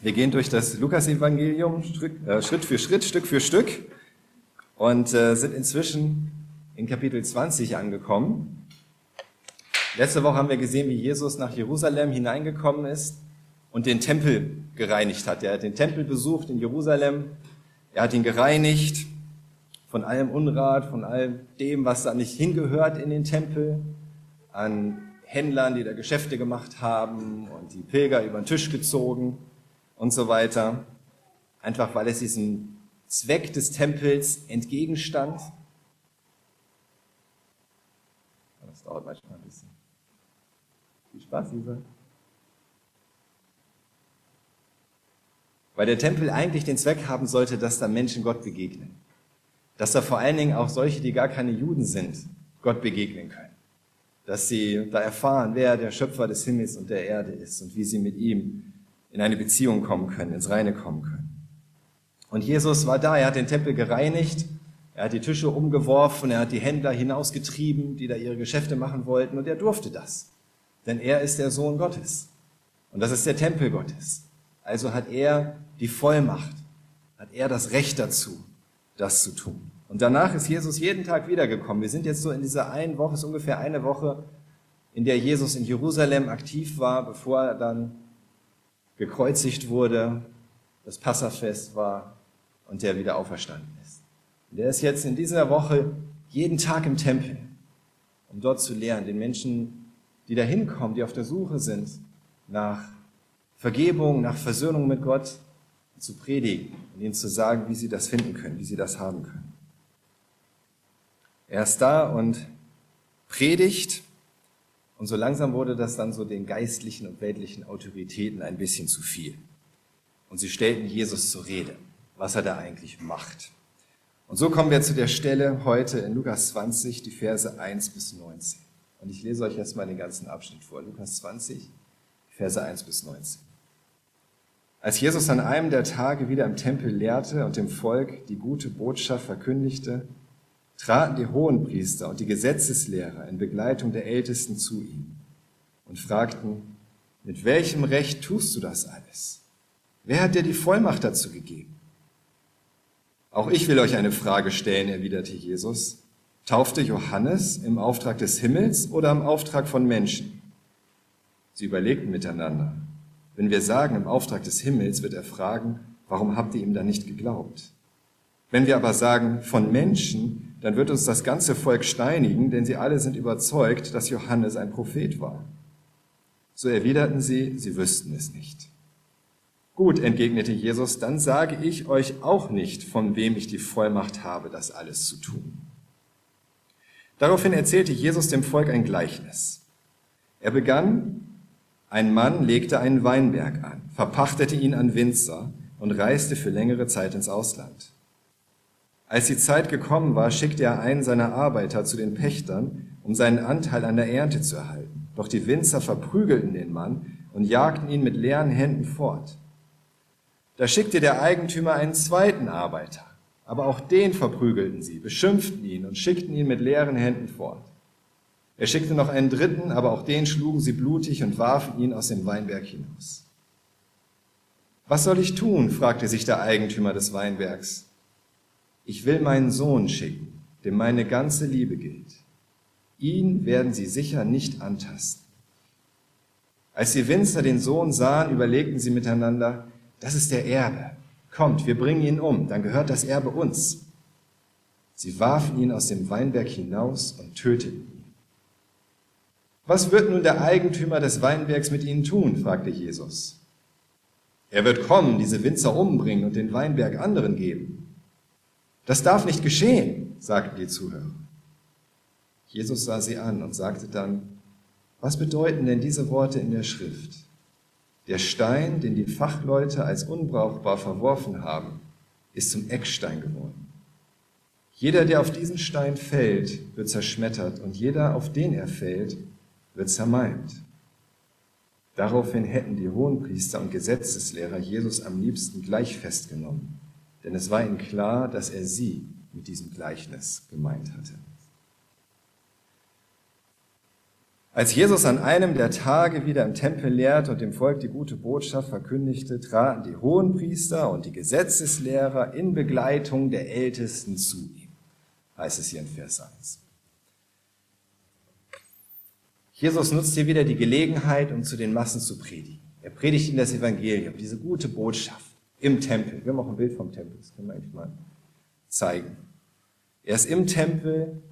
Wir gehen durch das Lukas-Evangelium äh, Schritt für Schritt, Stück für Stück und äh, sind inzwischen in Kapitel 20 angekommen. Letzte Woche haben wir gesehen, wie Jesus nach Jerusalem hineingekommen ist und den Tempel gereinigt hat. Er hat den Tempel besucht in Jerusalem, er hat ihn gereinigt von allem Unrat, von all dem, was da nicht hingehört in den Tempel, an Händlern, die da Geschäfte gemacht haben und die Pilger über den Tisch gezogen und so weiter. Einfach weil es diesem Zweck des Tempels entgegenstand. Das dauert manchmal ein bisschen. Viel Spaß, Lisa. Weil der Tempel eigentlich den Zweck haben sollte, dass da Menschen Gott begegnen. Dass da vor allen Dingen auch solche, die gar keine Juden sind, Gott begegnen können. Dass sie da erfahren, wer der Schöpfer des Himmels und der Erde ist und wie sie mit ihm in eine Beziehung kommen können, ins Reine kommen können. Und Jesus war da, er hat den Tempel gereinigt, er hat die Tische umgeworfen, er hat die Händler hinausgetrieben, die da ihre Geschäfte machen wollten, und er durfte das. Denn er ist der Sohn Gottes. Und das ist der Tempel Gottes. Also hat er die Vollmacht, hat er das Recht dazu, das zu tun. Und danach ist Jesus jeden Tag wiedergekommen. Wir sind jetzt so in dieser einen Woche, es ist ungefähr eine Woche, in der Jesus in Jerusalem aktiv war, bevor er dann gekreuzigt wurde, das Passafest war und der wieder auferstanden ist. Und der ist jetzt in dieser Woche jeden Tag im Tempel, um dort zu lernen, den Menschen, die da hinkommen, die auf der Suche sind nach Vergebung, nach Versöhnung mit Gott, zu predigen und ihnen zu sagen, wie sie das finden können, wie sie das haben können. Er ist da und predigt und so langsam wurde das dann so den geistlichen und weltlichen Autoritäten ein bisschen zu viel. Und sie stellten Jesus zur Rede, was er da eigentlich macht. Und so kommen wir zu der Stelle heute in Lukas 20, die Verse 1 bis 19. Und ich lese euch erstmal den ganzen Abschnitt vor. Lukas 20, Verse 1 bis 19. Als Jesus an einem der Tage wieder im Tempel lehrte und dem Volk die gute Botschaft verkündigte, traten die Hohenpriester und die Gesetzeslehrer in Begleitung der Ältesten zu ihm und fragten, mit welchem Recht tust du das alles? Wer hat dir die Vollmacht dazu gegeben? Auch ich will euch eine Frage stellen, erwiderte Jesus. Taufte Johannes im Auftrag des Himmels oder im Auftrag von Menschen? Sie überlegten miteinander. Wenn wir sagen im Auftrag des Himmels, wird er fragen, warum habt ihr ihm dann nicht geglaubt? Wenn wir aber sagen von Menschen, dann wird uns das ganze Volk steinigen, denn sie alle sind überzeugt, dass Johannes ein Prophet war. So erwiderten sie, sie wüssten es nicht. Gut, entgegnete Jesus, dann sage ich euch auch nicht, von wem ich die Vollmacht habe, das alles zu tun. Daraufhin erzählte Jesus dem Volk ein Gleichnis. Er begann, ein Mann legte einen Weinberg an, verpachtete ihn an Winzer und reiste für längere Zeit ins Ausland. Als die Zeit gekommen war, schickte er einen seiner Arbeiter zu den Pächtern, um seinen Anteil an der Ernte zu erhalten. Doch die Winzer verprügelten den Mann und jagten ihn mit leeren Händen fort. Da schickte der Eigentümer einen zweiten Arbeiter, aber auch den verprügelten sie, beschimpften ihn und schickten ihn mit leeren Händen fort. Er schickte noch einen dritten, aber auch den schlugen sie blutig und warfen ihn aus dem Weinberg hinaus. Was soll ich tun? fragte sich der Eigentümer des Weinbergs ich will meinen Sohn schicken, dem meine ganze Liebe gilt. Ihn werden sie sicher nicht antasten. Als die Winzer den Sohn sahen, überlegten sie miteinander, das ist der Erbe. Kommt, wir bringen ihn um, dann gehört das Erbe uns. Sie warfen ihn aus dem Weinberg hinaus und töteten ihn. Was wird nun der Eigentümer des Weinbergs mit ihnen tun? fragte Jesus. Er wird kommen, diese Winzer umbringen und den Weinberg anderen geben. Das darf nicht geschehen, sagten die Zuhörer. Jesus sah sie an und sagte dann, was bedeuten denn diese Worte in der Schrift? Der Stein, den die Fachleute als unbrauchbar verworfen haben, ist zum Eckstein geworden. Jeder, der auf diesen Stein fällt, wird zerschmettert und jeder, auf den er fällt, wird zermalmt. Daraufhin hätten die Hohenpriester und Gesetzeslehrer Jesus am liebsten gleich festgenommen denn es war ihm klar, dass er sie mit diesem Gleichnis gemeint hatte. Als Jesus an einem der Tage wieder im Tempel lehrte und dem Volk die gute Botschaft verkündigte, traten die Hohenpriester und die Gesetzeslehrer in Begleitung der Ältesten zu ihm, heißt es hier in Vers 1. Jesus nutzt hier wieder die Gelegenheit, um zu den Massen zu predigen. Er predigt ihnen das Evangelium, diese gute Botschaft im Tempel. Wir haben auch ein Bild vom Tempel, das können wir eigentlich mal zeigen. Er ist im Tempel,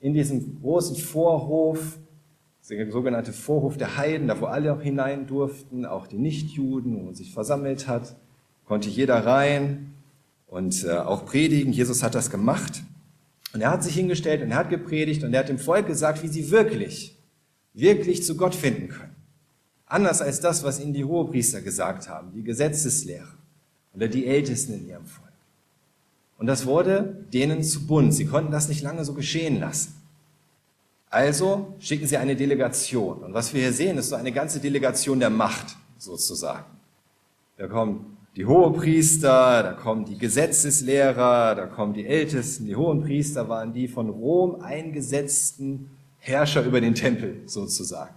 in diesem großen Vorhof, der sogenannte Vorhof der Heiden, da wo alle auch hinein durften, auch die Nichtjuden, wo man sich versammelt hat, konnte jeder rein und äh, auch predigen. Jesus hat das gemacht. Und er hat sich hingestellt und er hat gepredigt und er hat dem Volk gesagt, wie sie wirklich, wirklich zu Gott finden können. Anders als das, was ihnen die Hohepriester gesagt haben, die Gesetzeslehrer oder die Ältesten in ihrem Volk. Und das wurde denen zu bunt. Sie konnten das nicht lange so geschehen lassen. Also schicken sie eine Delegation. Und was wir hier sehen, ist so eine ganze Delegation der Macht, sozusagen. Da kommen die Hohepriester, da kommen die Gesetzeslehrer, da kommen die Ältesten. Die Hohenpriester waren die von Rom eingesetzten Herrscher über den Tempel, sozusagen.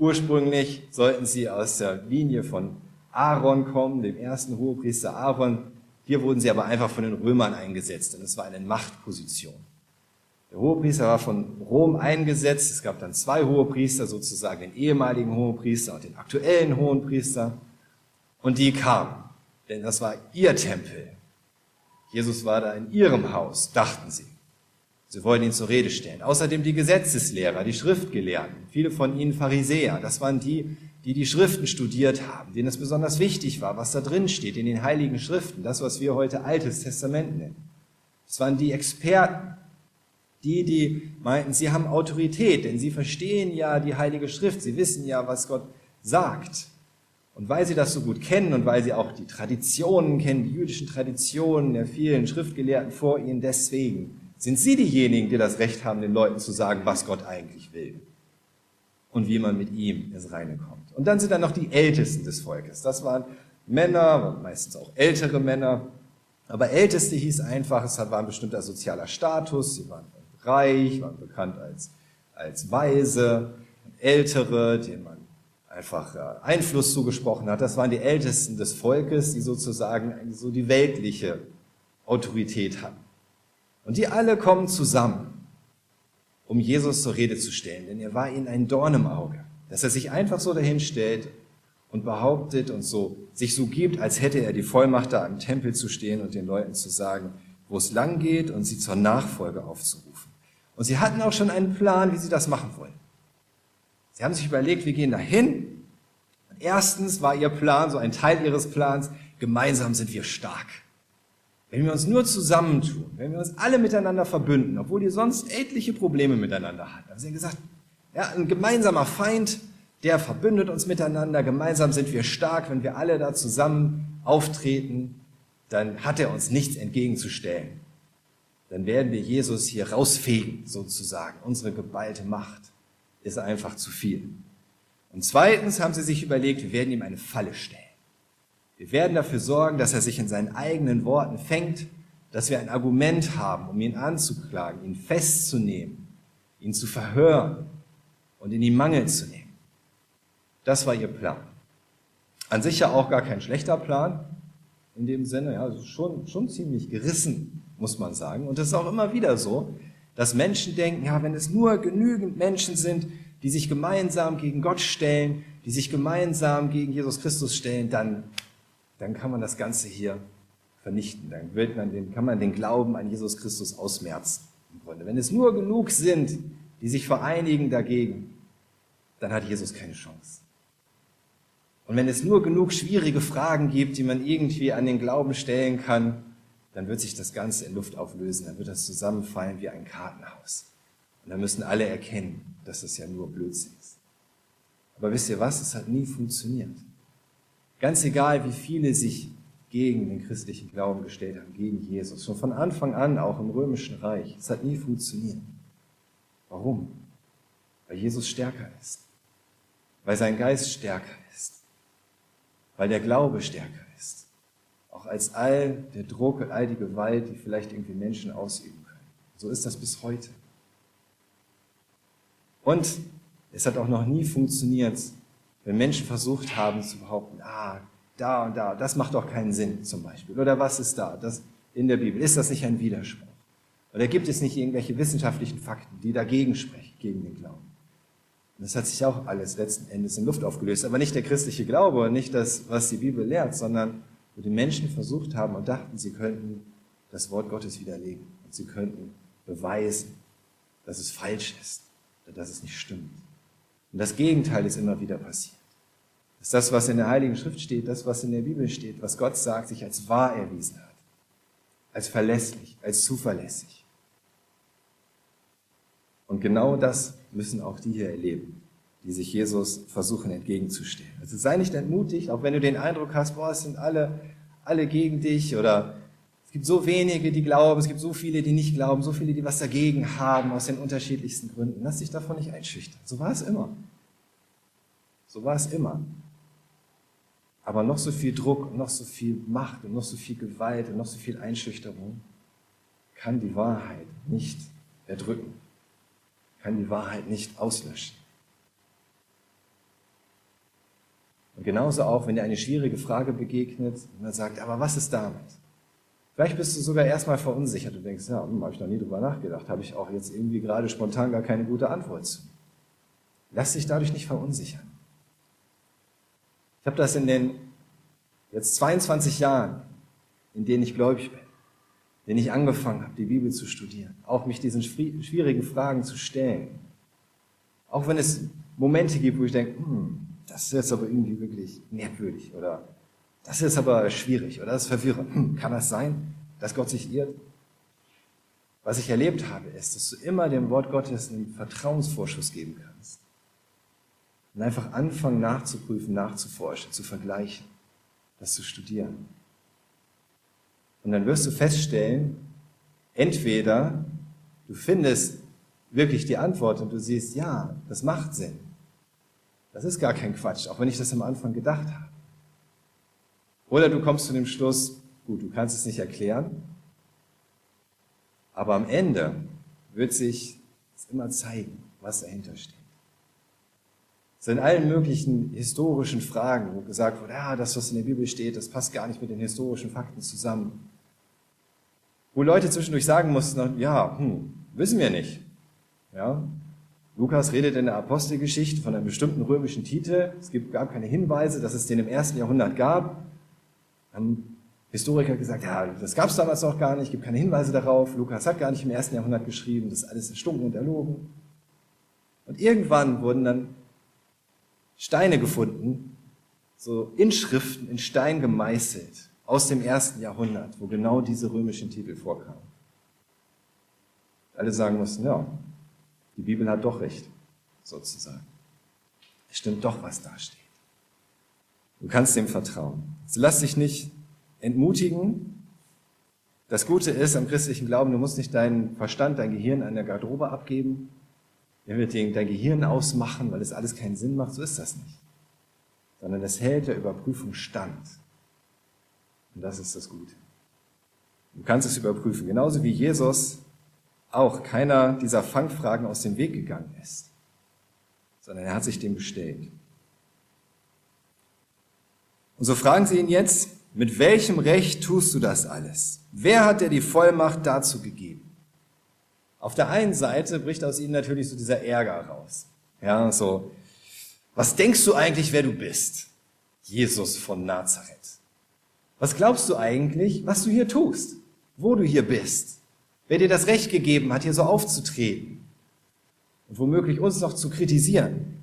Ursprünglich sollten sie aus der Linie von Aaron kommen, dem ersten Hohepriester Aaron. Hier wurden sie aber einfach von den Römern eingesetzt, denn es war eine Machtposition. Der Hohepriester war von Rom eingesetzt. Es gab dann zwei Hohepriester, sozusagen den ehemaligen Hohepriester und den aktuellen Hohenpriester. Und die kamen, denn das war ihr Tempel. Jesus war da in ihrem Haus, dachten sie. Sie wollten ihn zur Rede stellen. Außerdem die Gesetzeslehrer, die Schriftgelehrten, viele von ihnen Pharisäer. Das waren die, die die Schriften studiert haben, denen es besonders wichtig war, was da drin steht in den heiligen Schriften, das, was wir heute Altes Testament nennen. Das waren die Experten, die, die meinten, sie haben Autorität, denn sie verstehen ja die heilige Schrift, sie wissen ja, was Gott sagt. Und weil sie das so gut kennen und weil sie auch die Traditionen kennen, die jüdischen Traditionen der vielen Schriftgelehrten vor ihnen, deswegen sind sie diejenigen, die das Recht haben, den Leuten zu sagen, was Gott eigentlich will und wie man mit ihm ins Reine kommt. Und dann sind da noch die Ältesten des Volkes. Das waren Männer, meistens auch ältere Männer. Aber Älteste hieß einfach, es war ein bestimmter sozialer Status, sie waren reich, waren bekannt als, als Weise, Ältere, denen man einfach äh, Einfluss zugesprochen hat. Das waren die Ältesten des Volkes, die sozusagen so die weltliche Autorität hatten. Und die alle kommen zusammen um Jesus zur Rede zu stellen, denn er war ihnen ein Dorn im Auge, dass er sich einfach so dahin stellt und behauptet und so sich so gibt, als hätte er die Vollmacht da im Tempel zu stehen und den Leuten zu sagen, wo es lang geht und sie zur Nachfolge aufzurufen. Und sie hatten auch schon einen Plan, wie sie das machen wollen. Sie haben sich überlegt, wir gehen dahin. Und erstens war ihr Plan, so ein Teil ihres Plans, gemeinsam sind wir stark. Wenn wir uns nur zusammentun, wenn wir uns alle miteinander verbünden, obwohl die sonst etliche Probleme miteinander hatten. Also sie haben gesagt, ja, ein gemeinsamer Feind, der verbündet uns miteinander, gemeinsam sind wir stark, wenn wir alle da zusammen auftreten, dann hat er uns nichts entgegenzustellen. Dann werden wir Jesus hier rausfegen, sozusagen. Unsere geballte Macht ist einfach zu viel. Und zweitens haben sie sich überlegt, wir werden ihm eine Falle stellen. Wir werden dafür sorgen, dass er sich in seinen eigenen Worten fängt, dass wir ein Argument haben, um ihn anzuklagen, ihn festzunehmen, ihn zu verhören und in die Mangel zu nehmen. Das war ihr Plan. An sich ja auch gar kein schlechter Plan in dem Sinne, ja, schon, schon ziemlich gerissen, muss man sagen. Und es ist auch immer wieder so, dass Menschen denken, ja, wenn es nur genügend Menschen sind, die sich gemeinsam gegen Gott stellen, die sich gemeinsam gegen Jesus Christus stellen, dann dann kann man das Ganze hier vernichten. Dann man den, kann man den Glauben an Jesus Christus ausmerzen. Im Grunde. Wenn es nur genug sind, die sich vereinigen dagegen, dann hat Jesus keine Chance. Und wenn es nur genug schwierige Fragen gibt, die man irgendwie an den Glauben stellen kann, dann wird sich das Ganze in Luft auflösen, dann wird das zusammenfallen wie ein Kartenhaus. Und dann müssen alle erkennen, dass das ja nur Blödsinn ist. Aber wisst ihr was? Es hat nie funktioniert. Ganz egal, wie viele sich gegen den christlichen Glauben gestellt haben, gegen Jesus. Schon von Anfang an, auch im römischen Reich. Es hat nie funktioniert. Warum? Weil Jesus stärker ist. Weil sein Geist stärker ist. Weil der Glaube stärker ist. Auch als all der Druck und all die Gewalt, die vielleicht irgendwie Menschen ausüben können. So ist das bis heute. Und es hat auch noch nie funktioniert, wenn Menschen versucht haben zu behaupten, ah, da und da, das macht doch keinen Sinn zum Beispiel. Oder was ist da? Das in der Bibel. Ist das nicht ein Widerspruch? Oder gibt es nicht irgendwelche wissenschaftlichen Fakten, die dagegen sprechen, gegen den Glauben? Und das hat sich auch alles letzten Endes in Luft aufgelöst. Aber nicht der christliche Glaube und nicht das, was die Bibel lehrt, sondern wo die Menschen versucht haben und dachten, sie könnten das Wort Gottes widerlegen. Und sie könnten beweisen, dass es falsch ist oder dass es nicht stimmt. Und das Gegenteil ist immer wieder passiert. Dass das, was in der Heiligen Schrift steht, das, was in der Bibel steht, was Gott sagt, sich als wahr erwiesen hat. Als verlässlich, als zuverlässig. Und genau das müssen auch die hier erleben, die sich Jesus versuchen entgegenzustellen. Also sei nicht entmutigt, auch wenn du den Eindruck hast, boah, es sind alle, alle gegen dich oder es gibt so wenige, die glauben, es gibt so viele, die nicht glauben, so viele, die was dagegen haben, aus den unterschiedlichsten Gründen. Lass dich davon nicht einschüchtern. So war es immer. So war es immer. Aber noch so viel Druck und noch so viel Macht und noch so viel Gewalt und noch so viel Einschüchterung kann die Wahrheit nicht erdrücken, kann die Wahrheit nicht auslöschen. Und genauso auch, wenn dir eine schwierige Frage begegnet und man sagt, aber was ist damit? Vielleicht bist du sogar erstmal verunsichert und denkst, ja, hm, habe ich noch nie drüber nachgedacht, habe ich auch jetzt irgendwie gerade spontan gar keine gute Antwort zu. Lass dich dadurch nicht verunsichern. Ich habe das in den jetzt 22 Jahren, in denen ich gläubig bin, in denen ich angefangen habe, die Bibel zu studieren, auch mich diesen schwierigen Fragen zu stellen. Auch wenn es Momente gibt, wo ich denke, hm, das ist jetzt aber irgendwie wirklich merkwürdig oder das ist aber schwierig oder das ist verwirrend. Hm, kann das sein, dass Gott sich irrt? Was ich erlebt habe, ist, dass du immer dem Wort Gottes einen Vertrauensvorschuss geben kannst. Und einfach anfangen nachzuprüfen, nachzuforschen, zu vergleichen, das zu studieren. Und dann wirst du feststellen, entweder du findest wirklich die Antwort und du siehst, ja, das macht Sinn. Das ist gar kein Quatsch, auch wenn ich das am Anfang gedacht habe. Oder du kommst zu dem Schluss, gut, du kannst es nicht erklären, aber am Ende wird sich immer zeigen, was dahinter steht. So in allen möglichen historischen Fragen, wo gesagt wurde, ja, das, was in der Bibel steht, das passt gar nicht mit den historischen Fakten zusammen. Wo Leute zwischendurch sagen mussten, ja, hm, wissen wir nicht. Ja, Lukas redet in der Apostelgeschichte von einem bestimmten römischen Titel. Es gibt, gab keine Hinweise, dass es den im ersten Jahrhundert gab. Haben Historiker gesagt, ja, das gab es damals noch gar nicht, gibt keine Hinweise darauf. Lukas hat gar nicht im ersten Jahrhundert geschrieben, das ist alles erstunken und erlogen. Und irgendwann wurden dann Steine gefunden, so Inschriften in Stein gemeißelt aus dem ersten Jahrhundert, wo genau diese römischen Titel vorkamen. Alle sagen mussten, ja, die Bibel hat doch recht, sozusagen. Es stimmt doch, was da steht. Du kannst dem vertrauen. Also lass dich nicht entmutigen. Das Gute ist am christlichen Glauben, du musst nicht deinen Verstand, dein Gehirn an der Garderobe abgeben, er wird dein Gehirn ausmachen, weil es alles keinen Sinn macht. So ist das nicht. Sondern es hält der Überprüfung stand. Und das ist das Gute. Du kannst es überprüfen. Genauso wie Jesus auch keiner dieser Fangfragen aus dem Weg gegangen ist, sondern er hat sich dem gestellt. Und so fragen sie ihn jetzt, mit welchem Recht tust du das alles? Wer hat dir die Vollmacht dazu gegeben? Auf der einen Seite bricht aus ihnen natürlich so dieser Ärger raus. Ja, so, was denkst du eigentlich, wer du bist? Jesus von Nazareth. Was glaubst du eigentlich, was du hier tust? Wo du hier bist? Wer dir das Recht gegeben hat, hier so aufzutreten? Und womöglich uns noch zu kritisieren,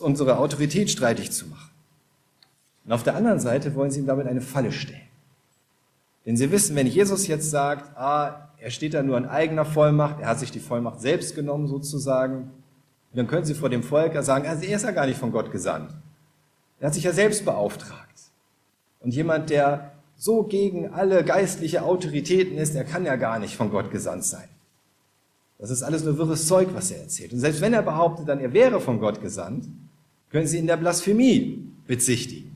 unsere Autorität streitig zu machen. Und auf der anderen Seite wollen sie ihm damit eine Falle stellen. Denn sie wissen, wenn Jesus jetzt sagt, ah, er steht da nur in eigener Vollmacht, er hat sich die Vollmacht selbst genommen sozusagen. Dann können Sie vor dem Volk sagen, also er ist ja gar nicht von Gott gesandt. Er hat sich ja selbst beauftragt. Und jemand, der so gegen alle geistliche Autoritäten ist, der kann ja gar nicht von Gott gesandt sein. Das ist alles nur wirres Zeug, was er erzählt. Und selbst wenn er behauptet, dann er wäre von Gott gesandt, können Sie ihn der Blasphemie bezichtigen.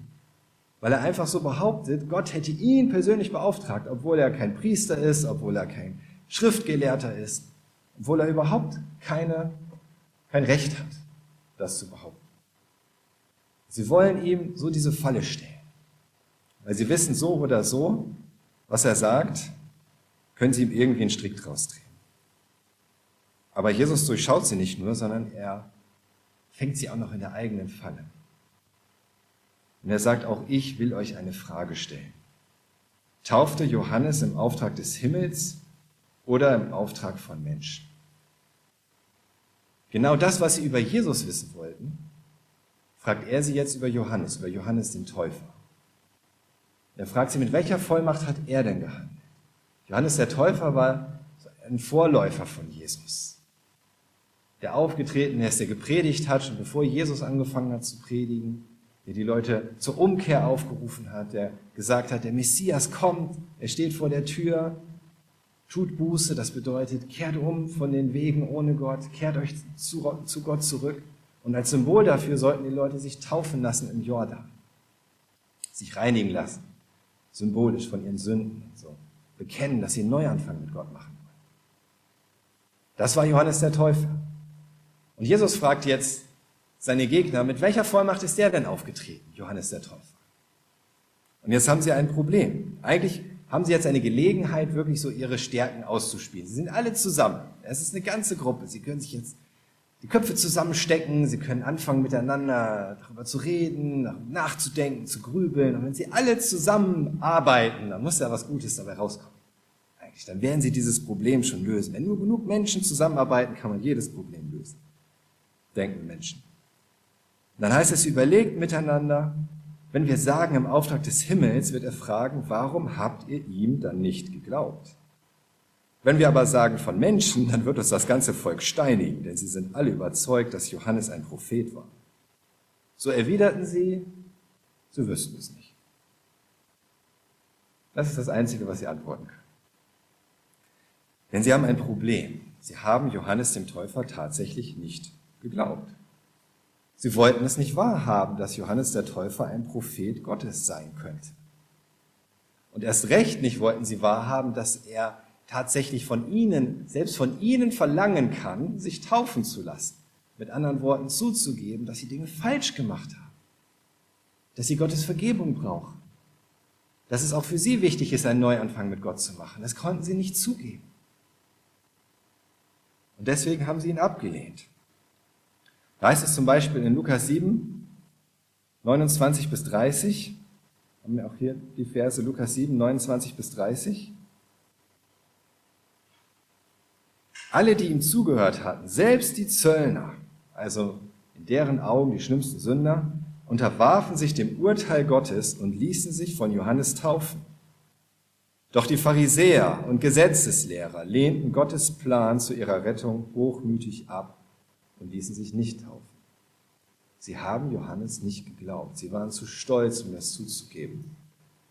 Weil er einfach so behauptet, Gott hätte ihn persönlich beauftragt, obwohl er kein Priester ist, obwohl er kein Schriftgelehrter ist, obwohl er überhaupt keine kein Recht hat, das zu behaupten. Sie wollen ihm so diese Falle stellen. Weil sie wissen so oder so, was er sagt, können sie ihm irgendwie einen Strick draus drehen. Aber Jesus durchschaut sie nicht nur, sondern er fängt sie auch noch in der eigenen Falle. Und er sagt auch, ich will euch eine Frage stellen. Taufte Johannes im Auftrag des Himmels oder im Auftrag von Menschen? Genau das, was sie über Jesus wissen wollten, fragt er sie jetzt über Johannes, über Johannes den Täufer. Er fragt sie, mit welcher Vollmacht hat er denn gehandelt? Johannes der Täufer war ein Vorläufer von Jesus, der aufgetreten ist, der gepredigt hat, schon bevor Jesus angefangen hat zu predigen, der die Leute zur Umkehr aufgerufen hat, der gesagt hat, der Messias kommt, er steht vor der Tür, tut Buße, das bedeutet, kehrt um von den Wegen ohne Gott, kehrt euch zu, zu Gott zurück. Und als Symbol dafür sollten die Leute sich taufen lassen im Jordan, sich reinigen lassen, symbolisch von ihren Sünden und so, bekennen, dass sie einen Neuanfang mit Gott machen wollen. Das war Johannes der Täufer. Und Jesus fragt jetzt seine Gegner, mit welcher Vollmacht ist der denn aufgetreten, Johannes der Täufer? Und jetzt haben sie ein Problem. Eigentlich haben sie jetzt eine Gelegenheit, wirklich so ihre Stärken auszuspielen. Sie sind alle zusammen. Es ist eine ganze Gruppe. Sie können sich jetzt die Köpfe zusammenstecken, sie können anfangen miteinander darüber zu reden, nachzudenken, zu grübeln. Und wenn sie alle zusammenarbeiten, dann muss ja was Gutes dabei rauskommen. Eigentlich, dann werden sie dieses Problem schon lösen. Wenn nur genug Menschen zusammenarbeiten, kann man jedes Problem lösen. Denken Menschen. Dann heißt es, überlegt miteinander. Wenn wir sagen im Auftrag des Himmels, wird er fragen, warum habt ihr ihm dann nicht geglaubt? Wenn wir aber sagen von Menschen, dann wird uns das ganze Volk steinigen, denn sie sind alle überzeugt, dass Johannes ein Prophet war. So erwiderten sie, sie wüssten es nicht. Das ist das Einzige, was sie antworten können. Denn sie haben ein Problem. Sie haben Johannes dem Täufer tatsächlich nicht geglaubt. Sie wollten es nicht wahrhaben, dass Johannes der Täufer ein Prophet Gottes sein könnte. Und erst recht nicht wollten sie wahrhaben, dass er tatsächlich von ihnen, selbst von ihnen verlangen kann, sich taufen zu lassen. Mit anderen Worten zuzugeben, dass sie Dinge falsch gemacht haben. Dass sie Gottes Vergebung brauchen. Dass es auch für sie wichtig ist, einen Neuanfang mit Gott zu machen. Das konnten sie nicht zugeben. Und deswegen haben sie ihn abgelehnt. Da heißt es zum Beispiel in Lukas 7, 29 bis 30, haben wir auch hier die Verse Lukas 7, 29 bis 30. Alle, die ihm zugehört hatten, selbst die Zöllner, also in deren Augen die schlimmsten Sünder, unterwarfen sich dem Urteil Gottes und ließen sich von Johannes taufen. Doch die Pharisäer und Gesetzeslehrer lehnten Gottes Plan zu ihrer Rettung hochmütig ab und ließen sich nicht taufen. Sie haben Johannes nicht geglaubt. Sie waren zu stolz, um das zuzugeben,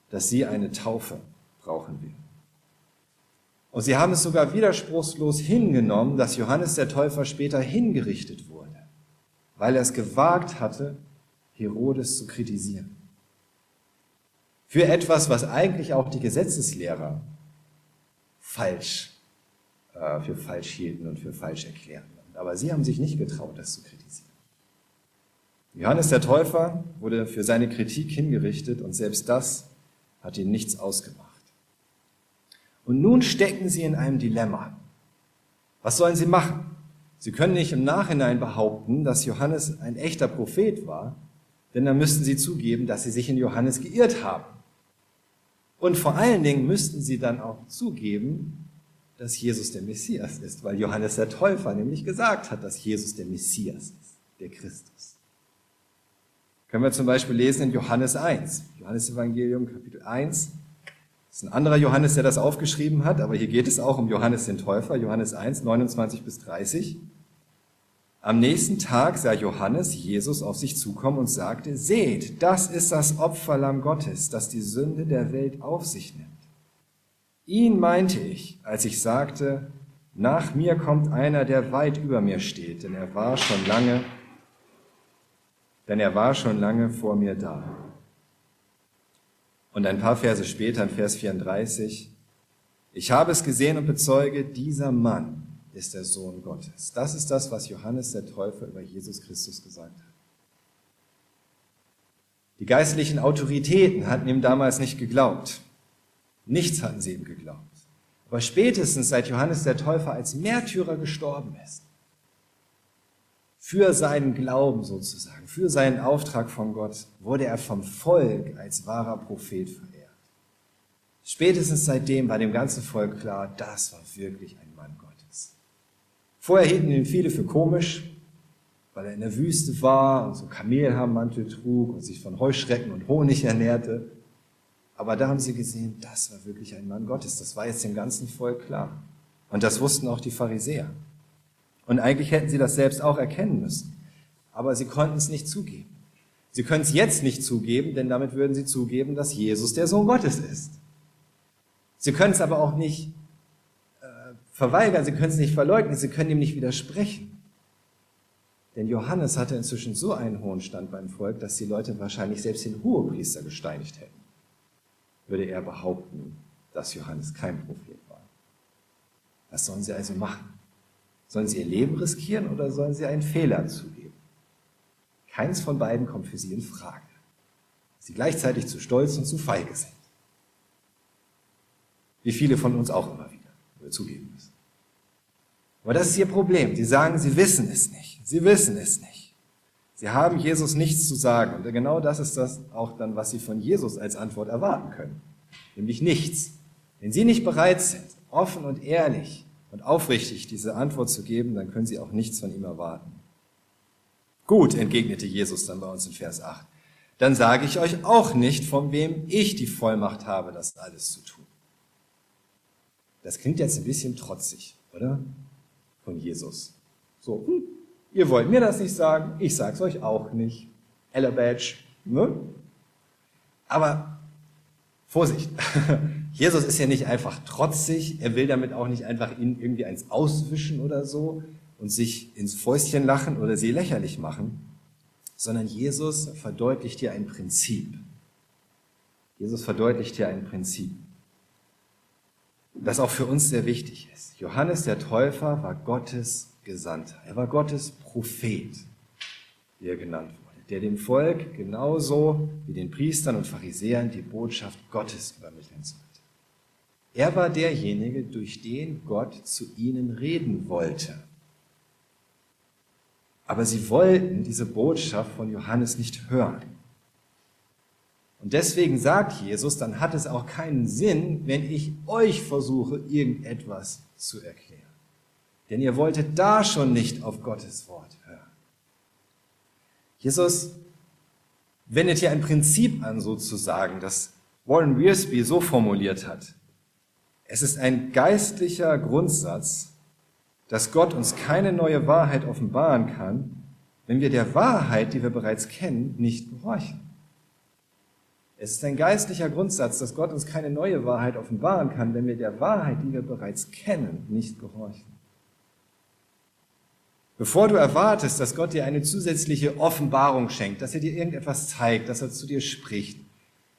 dass sie eine Taufe brauchen werden. Und sie haben es sogar widerspruchslos hingenommen, dass Johannes der Täufer später hingerichtet wurde, weil er es gewagt hatte, Herodes zu kritisieren. Für etwas, was eigentlich auch die Gesetzeslehrer falsch, äh, für falsch hielten und für falsch erklärten. Aber sie haben sich nicht getraut, das zu kritisieren. Johannes der Täufer wurde für seine Kritik hingerichtet und selbst das hat ihn nichts ausgemacht. Und nun stecken sie in einem Dilemma. Was sollen sie machen? Sie können nicht im Nachhinein behaupten, dass Johannes ein echter Prophet war, denn dann müssten sie zugeben, dass sie sich in Johannes geirrt haben. Und vor allen Dingen müssten sie dann auch zugeben, dass Jesus der Messias ist, weil Johannes der Täufer nämlich gesagt hat, dass Jesus der Messias ist, der Christus. Können wir zum Beispiel lesen in Johannes 1, Johannes Evangelium Kapitel 1, das ist ein anderer Johannes, der das aufgeschrieben hat, aber hier geht es auch um Johannes den Täufer, Johannes 1, 29 bis 30. Am nächsten Tag sah Johannes Jesus auf sich zukommen und sagte, seht, das ist das Opferlamm Gottes, das die Sünde der Welt auf sich nimmt. Ihn meinte ich, als ich sagte, nach mir kommt einer, der weit über mir steht, denn er war schon lange, denn er war schon lange vor mir da. Und ein paar Verse später, in Vers 34, ich habe es gesehen und bezeuge, dieser Mann ist der Sohn Gottes. Das ist das, was Johannes der Täufer über Jesus Christus gesagt hat. Die geistlichen Autoritäten hatten ihm damals nicht geglaubt. Nichts hatten sie ihm geglaubt. Aber spätestens seit Johannes der Täufer als Märtyrer gestorben ist, für seinen Glauben sozusagen, für seinen Auftrag von Gott, wurde er vom Volk als wahrer Prophet verehrt. Spätestens seitdem war dem ganzen Volk klar, das war wirklich ein Mann Gottes. Vorher hielten ihn viele für komisch, weil er in der Wüste war und so Kamelhaarmantel trug und sich von Heuschrecken und Honig ernährte. Aber da haben sie gesehen, das war wirklich ein Mann Gottes. Das war jetzt dem ganzen Volk klar. Und das wussten auch die Pharisäer. Und eigentlich hätten sie das selbst auch erkennen müssen. Aber sie konnten es nicht zugeben. Sie können es jetzt nicht zugeben, denn damit würden sie zugeben, dass Jesus der Sohn Gottes ist. Sie können es aber auch nicht äh, verweigern, sie können es nicht verleugnen, sie können ihm nicht widersprechen. Denn Johannes hatte inzwischen so einen hohen Stand beim Volk, dass die Leute wahrscheinlich selbst den Hohepriester gesteinigt hätten. Würde er behaupten, dass Johannes kein Prophet war. Was sollen sie also machen? Sollen sie ihr Leben riskieren oder sollen sie einen Fehler zugeben? Keins von beiden kommt für sie in Frage. Sie gleichzeitig zu stolz und zu feige sind. Wie viele von uns auch immer wieder, wir zugeben müssen. Aber das ist ihr Problem. Sie sagen, sie wissen es nicht. Sie wissen es nicht. Sie haben Jesus nichts zu sagen. Und genau das ist das auch dann, was sie von Jesus als Antwort erwarten können. Nämlich nichts. Wenn sie nicht bereit sind, offen und ehrlich und aufrichtig diese Antwort zu geben, dann können sie auch nichts von ihm erwarten. Gut, entgegnete Jesus dann bei uns in Vers 8. Dann sage ich euch auch nicht, von wem ich die Vollmacht habe, das alles zu tun. Das klingt jetzt ein bisschen trotzig, oder? Von Jesus. So, hm, ihr wollt mir das nicht sagen, ich sag's euch auch nicht. Ella Badge, ne? Aber Vorsicht, Jesus ist ja nicht einfach trotzig, er will damit auch nicht einfach ihnen irgendwie eins auswischen oder so und sich ins Fäustchen lachen oder sie lächerlich machen, sondern Jesus verdeutlicht hier ein Prinzip. Jesus verdeutlicht hier ein Prinzip, das auch für uns sehr wichtig ist. Johannes der Täufer war Gottes Gesandter. Er war Gottes Prophet, wie er genannt wurde der dem Volk genauso wie den Priestern und Pharisäern die Botschaft Gottes übermitteln sollte. Er war derjenige, durch den Gott zu ihnen reden wollte. Aber sie wollten diese Botschaft von Johannes nicht hören. Und deswegen sagt Jesus, dann hat es auch keinen Sinn, wenn ich euch versuche, irgendetwas zu erklären. Denn ihr wolltet da schon nicht auf Gottes Wort Jesus wendet hier ein Prinzip an, sozusagen, das Warren Wiersbe so formuliert hat. Es ist ein geistlicher Grundsatz, dass Gott uns keine neue Wahrheit offenbaren kann, wenn wir der Wahrheit, die wir bereits kennen, nicht gehorchen. Es ist ein geistlicher Grundsatz, dass Gott uns keine neue Wahrheit offenbaren kann, wenn wir der Wahrheit, die wir bereits kennen, nicht gehorchen. Bevor du erwartest, dass Gott dir eine zusätzliche Offenbarung schenkt, dass er dir irgendetwas zeigt, dass er zu dir spricht,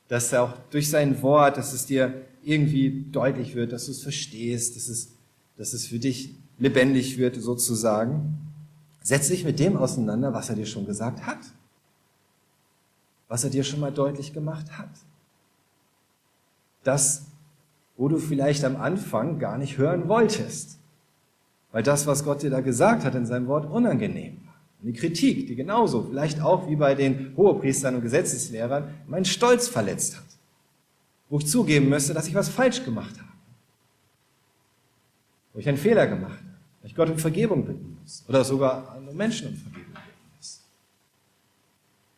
dass er auch durch sein Wort, dass es dir irgendwie deutlich wird, dass du es verstehst, dass es, dass es für dich lebendig wird sozusagen, setz dich mit dem auseinander, was er dir schon gesagt hat, was er dir schon mal deutlich gemacht hat. Das, wo du vielleicht am Anfang gar nicht hören wolltest. Weil das, was Gott dir da gesagt hat in seinem Wort, unangenehm war. Die Kritik, die genauso, vielleicht auch wie bei den Hohepriestern und Gesetzeslehrern, meinen Stolz verletzt hat. Wo ich zugeben müsste, dass ich was falsch gemacht habe. Wo ich einen Fehler gemacht habe. Wo ich Gott um Vergebung bitten muss. Oder sogar andere Menschen um Vergebung bitten muss.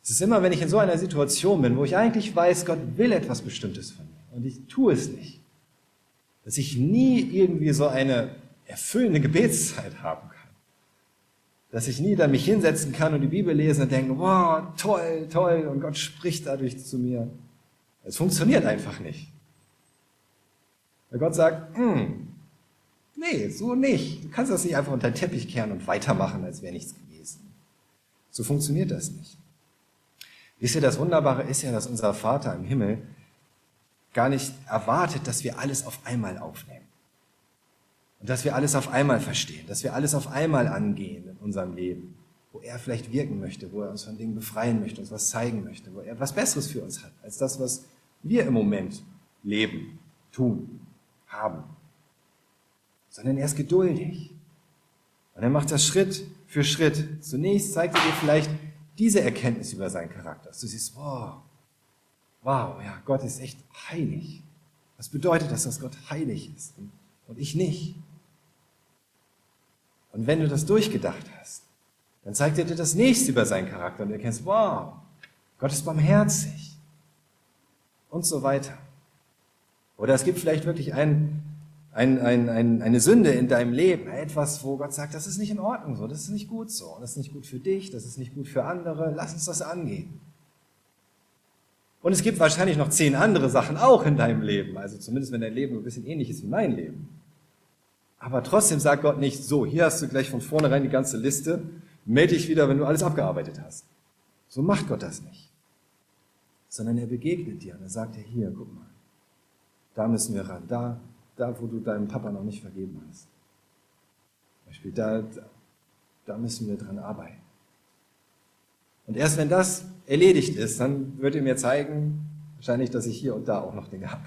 Es ist immer, wenn ich in so einer Situation bin, wo ich eigentlich weiß, Gott will etwas Bestimmtes von mir und ich tue es nicht, dass ich nie irgendwie so eine erfüllende Gebetszeit haben kann. Dass ich nie da mich hinsetzen kann und die Bibel lesen und denken, wow, toll, toll, und Gott spricht dadurch zu mir. Es funktioniert einfach nicht. Weil Gott sagt, hm, nee, so nicht. Du kannst das nicht einfach unter den Teppich kehren und weitermachen, als wäre nichts gewesen. So funktioniert das nicht. Wisst ihr, das Wunderbare ist ja, dass unser Vater im Himmel gar nicht erwartet, dass wir alles auf einmal aufnehmen. Und dass wir alles auf einmal verstehen, dass wir alles auf einmal angehen in unserem Leben, wo er vielleicht wirken möchte, wo er uns von Dingen befreien möchte, uns was zeigen möchte, wo er was Besseres für uns hat, als das, was wir im Moment leben, tun, haben. Sondern er ist geduldig. Und er macht das Schritt für Schritt. Zunächst zeigt er dir vielleicht diese Erkenntnis über seinen Charakter. Du siehst, wow, wow, ja, Gott ist echt heilig. Was bedeutet das, dass Gott heilig ist und ich nicht? Und wenn du das durchgedacht hast, dann zeigt er dir das nächste über seinen Charakter und du erkennst, wow, Gott ist barmherzig und so weiter. Oder es gibt vielleicht wirklich ein, ein, ein, ein, eine Sünde in deinem Leben, etwas, wo Gott sagt, das ist nicht in Ordnung so, das ist nicht gut so, das ist nicht gut für dich, das ist nicht gut für andere, lass uns das angehen. Und es gibt wahrscheinlich noch zehn andere Sachen auch in deinem Leben, also zumindest wenn dein Leben ein bisschen ähnlich ist wie mein Leben. Aber trotzdem sagt Gott nicht, so, hier hast du gleich von vornherein die ganze Liste, melde dich wieder, wenn du alles abgearbeitet hast. So macht Gott das nicht. Sondern er begegnet dir und er sagt dir, hier, guck mal, da müssen wir ran, da, da, wo du deinem Papa noch nicht vergeben hast. Beispiel, da, da müssen wir dran arbeiten. Und erst wenn das erledigt ist, dann wird er mir zeigen, wahrscheinlich, dass ich hier und da auch noch Dinge habe,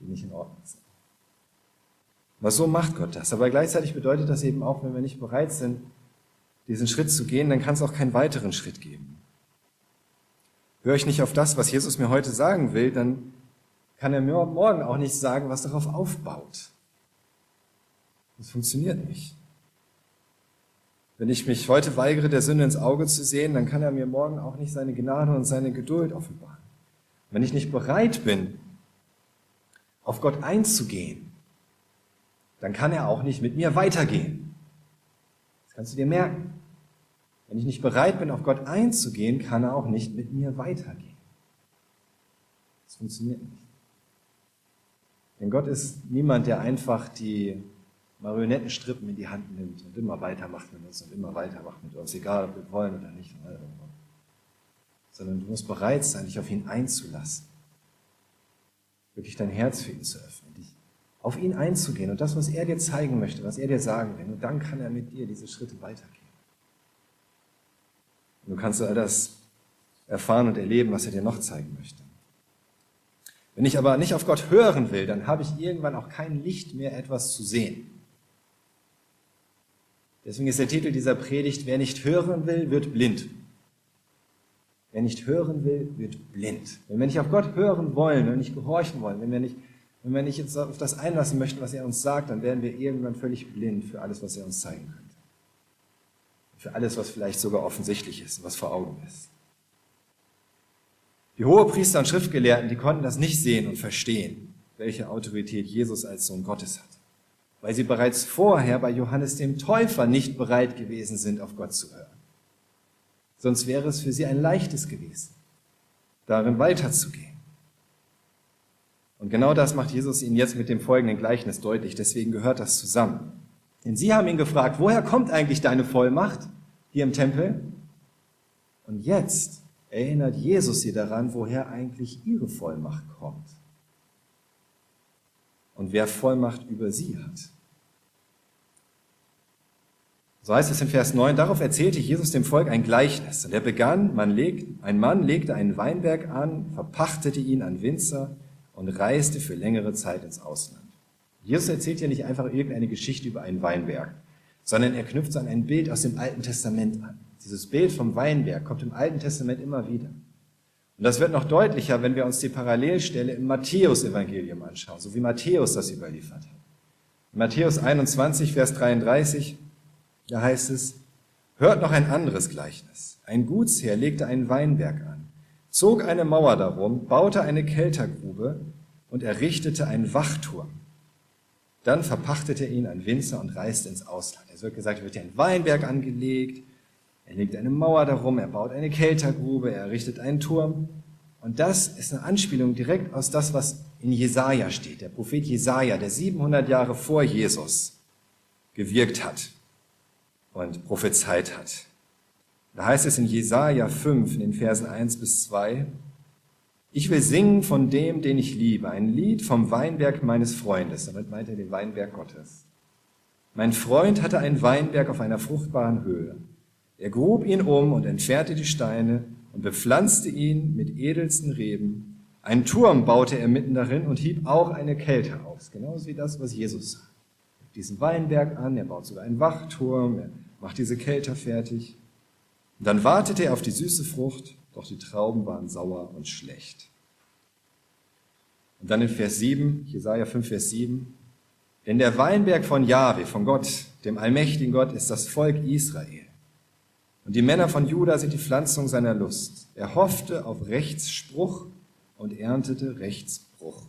die nicht in Ordnung sind. Aber so macht Gott das. Aber gleichzeitig bedeutet das eben auch, wenn wir nicht bereit sind, diesen Schritt zu gehen, dann kann es auch keinen weiteren Schritt geben. Höre ich nicht auf das, was Jesus mir heute sagen will, dann kann er mir morgen auch nicht sagen, was darauf aufbaut. Das funktioniert nicht. Wenn ich mich heute weigere, der Sünde ins Auge zu sehen, dann kann er mir morgen auch nicht seine Gnade und seine Geduld offenbaren. Wenn ich nicht bereit bin, auf Gott einzugehen, dann kann er auch nicht mit mir weitergehen. Das kannst du dir merken. Wenn ich nicht bereit bin, auf Gott einzugehen, kann er auch nicht mit mir weitergehen. Das funktioniert nicht. Denn Gott ist niemand, der einfach die Marionettenstrippen in die Hand nimmt und immer weitermacht mit uns und immer weitermacht mit uns, egal ob wir wollen oder nicht. Sondern du musst bereit sein, dich auf ihn einzulassen. Wirklich dein Herz für ihn zu öffnen, dich auf ihn einzugehen und das, was er dir zeigen möchte, was er dir sagen will. Und dann kann er mit dir diese Schritte weitergehen. Und du kannst all das erfahren und erleben, was er dir noch zeigen möchte. Wenn ich aber nicht auf Gott hören will, dann habe ich irgendwann auch kein Licht mehr, etwas zu sehen. Deswegen ist der Titel dieser Predigt, wer nicht hören will, wird blind. Wer nicht hören will, wird blind. Wenn wir nicht auf Gott hören wollen, wenn wir nicht gehorchen wollen, wenn wir nicht, wenn wir nicht jetzt auf das einlassen möchten, was er uns sagt, dann werden wir irgendwann völlig blind für alles, was er uns zeigen könnte. Für alles, was vielleicht sogar offensichtlich ist, was vor Augen ist. Die Hohepriester und Schriftgelehrten, die konnten das nicht sehen und verstehen, welche Autorität Jesus als Sohn Gottes hat, weil sie bereits vorher bei Johannes dem Täufer nicht bereit gewesen sind, auf Gott zu hören. Sonst wäre es für sie ein leichtes gewesen, darin weiterzugehen. Und genau das macht Jesus ihnen jetzt mit dem folgenden Gleichnis deutlich, deswegen gehört das zusammen. Denn sie haben ihn gefragt, woher kommt eigentlich deine Vollmacht hier im Tempel? Und jetzt erinnert Jesus sie daran, woher eigentlich ihre Vollmacht kommt und wer Vollmacht über sie hat. So heißt es in Vers 9, darauf erzählte Jesus dem Volk ein Gleichnis. Und er begann, man legt, ein Mann legte einen Weinberg an, verpachtete ihn an Winzer und reiste für längere Zeit ins Ausland. Jesus erzählt ja nicht einfach irgendeine Geschichte über einen Weinberg, sondern er knüpft an ein Bild aus dem Alten Testament an. Dieses Bild vom Weinberg kommt im Alten Testament immer wieder. Und das wird noch deutlicher, wenn wir uns die Parallelstelle im Matthäus-Evangelium anschauen, so wie Matthäus das überliefert hat. In Matthäus 21, Vers 33, da heißt es, hört noch ein anderes Gleichnis. Ein Gutsherr legte einen Weinberg an, zog eine Mauer darum, baute eine Keltergrube und errichtete einen Wachturm. Dann verpachtete er ihn an Winzer und reiste ins Ausland. Es wird gesagt, er wird hier ein Weinberg angelegt, er legt eine Mauer darum, er baut eine Keltergrube, er errichtet einen Turm. Und das ist eine Anspielung direkt aus das, was in Jesaja steht. Der Prophet Jesaja, der 700 Jahre vor Jesus gewirkt hat und prophezeit hat. Da heißt es in Jesaja 5, in den Versen 1 bis 2, ich will singen von dem, den ich liebe, ein Lied vom Weinberg meines Freundes. Damit meint er den Weinberg Gottes. Mein Freund hatte einen Weinberg auf einer fruchtbaren Höhe. Er grub ihn um und entfernte die Steine und bepflanzte ihn mit edelsten Reben. Einen Turm baute er mitten darin und hieb auch eine Kälte aus, genauso wie das, was Jesus sagt. Diesen Weinberg an, er baut sogar einen Wachturm, er macht diese Kälte fertig. Und dann wartete er auf die süße Frucht, doch die Trauben waren sauer und schlecht. Und dann in Vers 7, Jesaja 5, Vers 7, denn der Weinberg von Jahwe, von Gott, dem allmächtigen Gott, ist das Volk Israel. Und die Männer von Juda sind die Pflanzung seiner Lust. Er hoffte auf Rechtsspruch und erntete Rechtsbruch.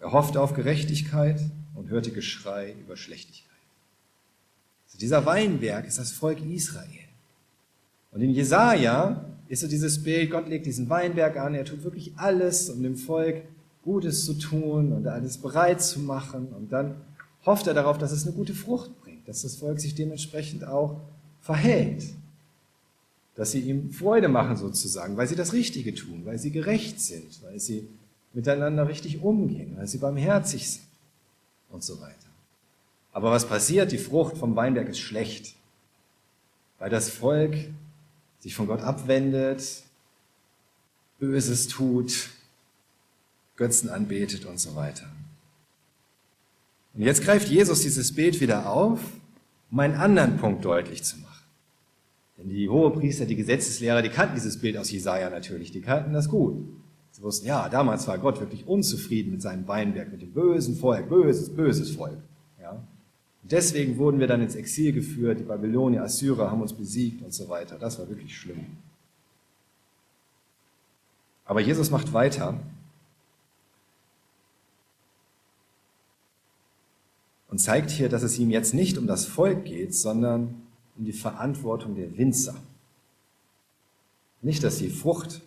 Er hoffte auf Gerechtigkeit und hörte Geschrei über Schlechtigkeit. Also dieser Weinberg ist das Volk Israel. Und in Jesaja ist so dieses Bild, Gott legt diesen Weinberg an, er tut wirklich alles, um dem Volk Gutes zu tun und alles bereit zu machen. Und dann hofft er darauf, dass es eine gute Frucht bringt, dass das Volk sich dementsprechend auch verhält. Dass sie ihm Freude machen sozusagen, weil sie das Richtige tun, weil sie gerecht sind, weil sie miteinander richtig umgehen, weil sie barmherzig sind und so weiter. Aber was passiert? Die Frucht vom Weinberg ist schlecht, weil das Volk sich von Gott abwendet, Böses tut, Götzen anbetet und so weiter. Und jetzt greift Jesus dieses Bild wieder auf, um einen anderen Punkt deutlich zu machen. Denn die Hohepriester, die Gesetzeslehrer, die kannten dieses Bild aus Jesaja natürlich, die kannten das gut. Sie wussten, ja, damals war Gott wirklich unzufrieden mit seinem Weinberg, mit dem bösen Volk, böses, böses Volk. Deswegen wurden wir dann ins Exil geführt, die Babylonier, Assyrer haben uns besiegt und so weiter. Das war wirklich schlimm. Aber Jesus macht weiter und zeigt hier, dass es ihm jetzt nicht um das Volk geht, sondern um die Verantwortung der Winzer. Nicht, dass die Frucht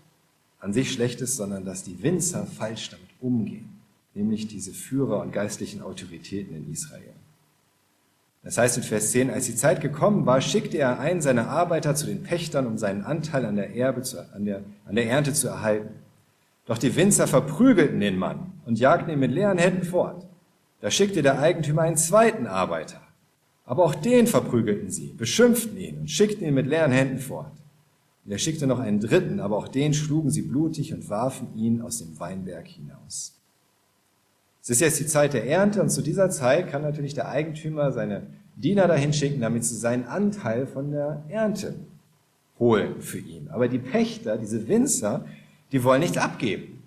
an sich schlecht ist, sondern dass die Winzer falsch damit umgehen, nämlich diese Führer und geistlichen Autoritäten in Israel. Das heißt in Vers 10, als die Zeit gekommen war, schickte er einen seiner Arbeiter zu den Pächtern, um seinen Anteil an der, Erbe zu, an der, an der Ernte zu erhalten. Doch die Winzer verprügelten den Mann und jagten ihn mit leeren Händen fort. Da schickte der Eigentümer einen zweiten Arbeiter. Aber auch den verprügelten sie, beschimpften ihn und schickten ihn mit leeren Händen fort. Und er schickte noch einen dritten, aber auch den schlugen sie blutig und warfen ihn aus dem Weinberg hinaus. Es ist jetzt die Zeit der Ernte und zu dieser Zeit kann natürlich der Eigentümer seine Diener dahin schicken, damit sie seinen Anteil von der Ernte holen für ihn. Aber die Pächter, diese Winzer, die wollen nichts abgeben.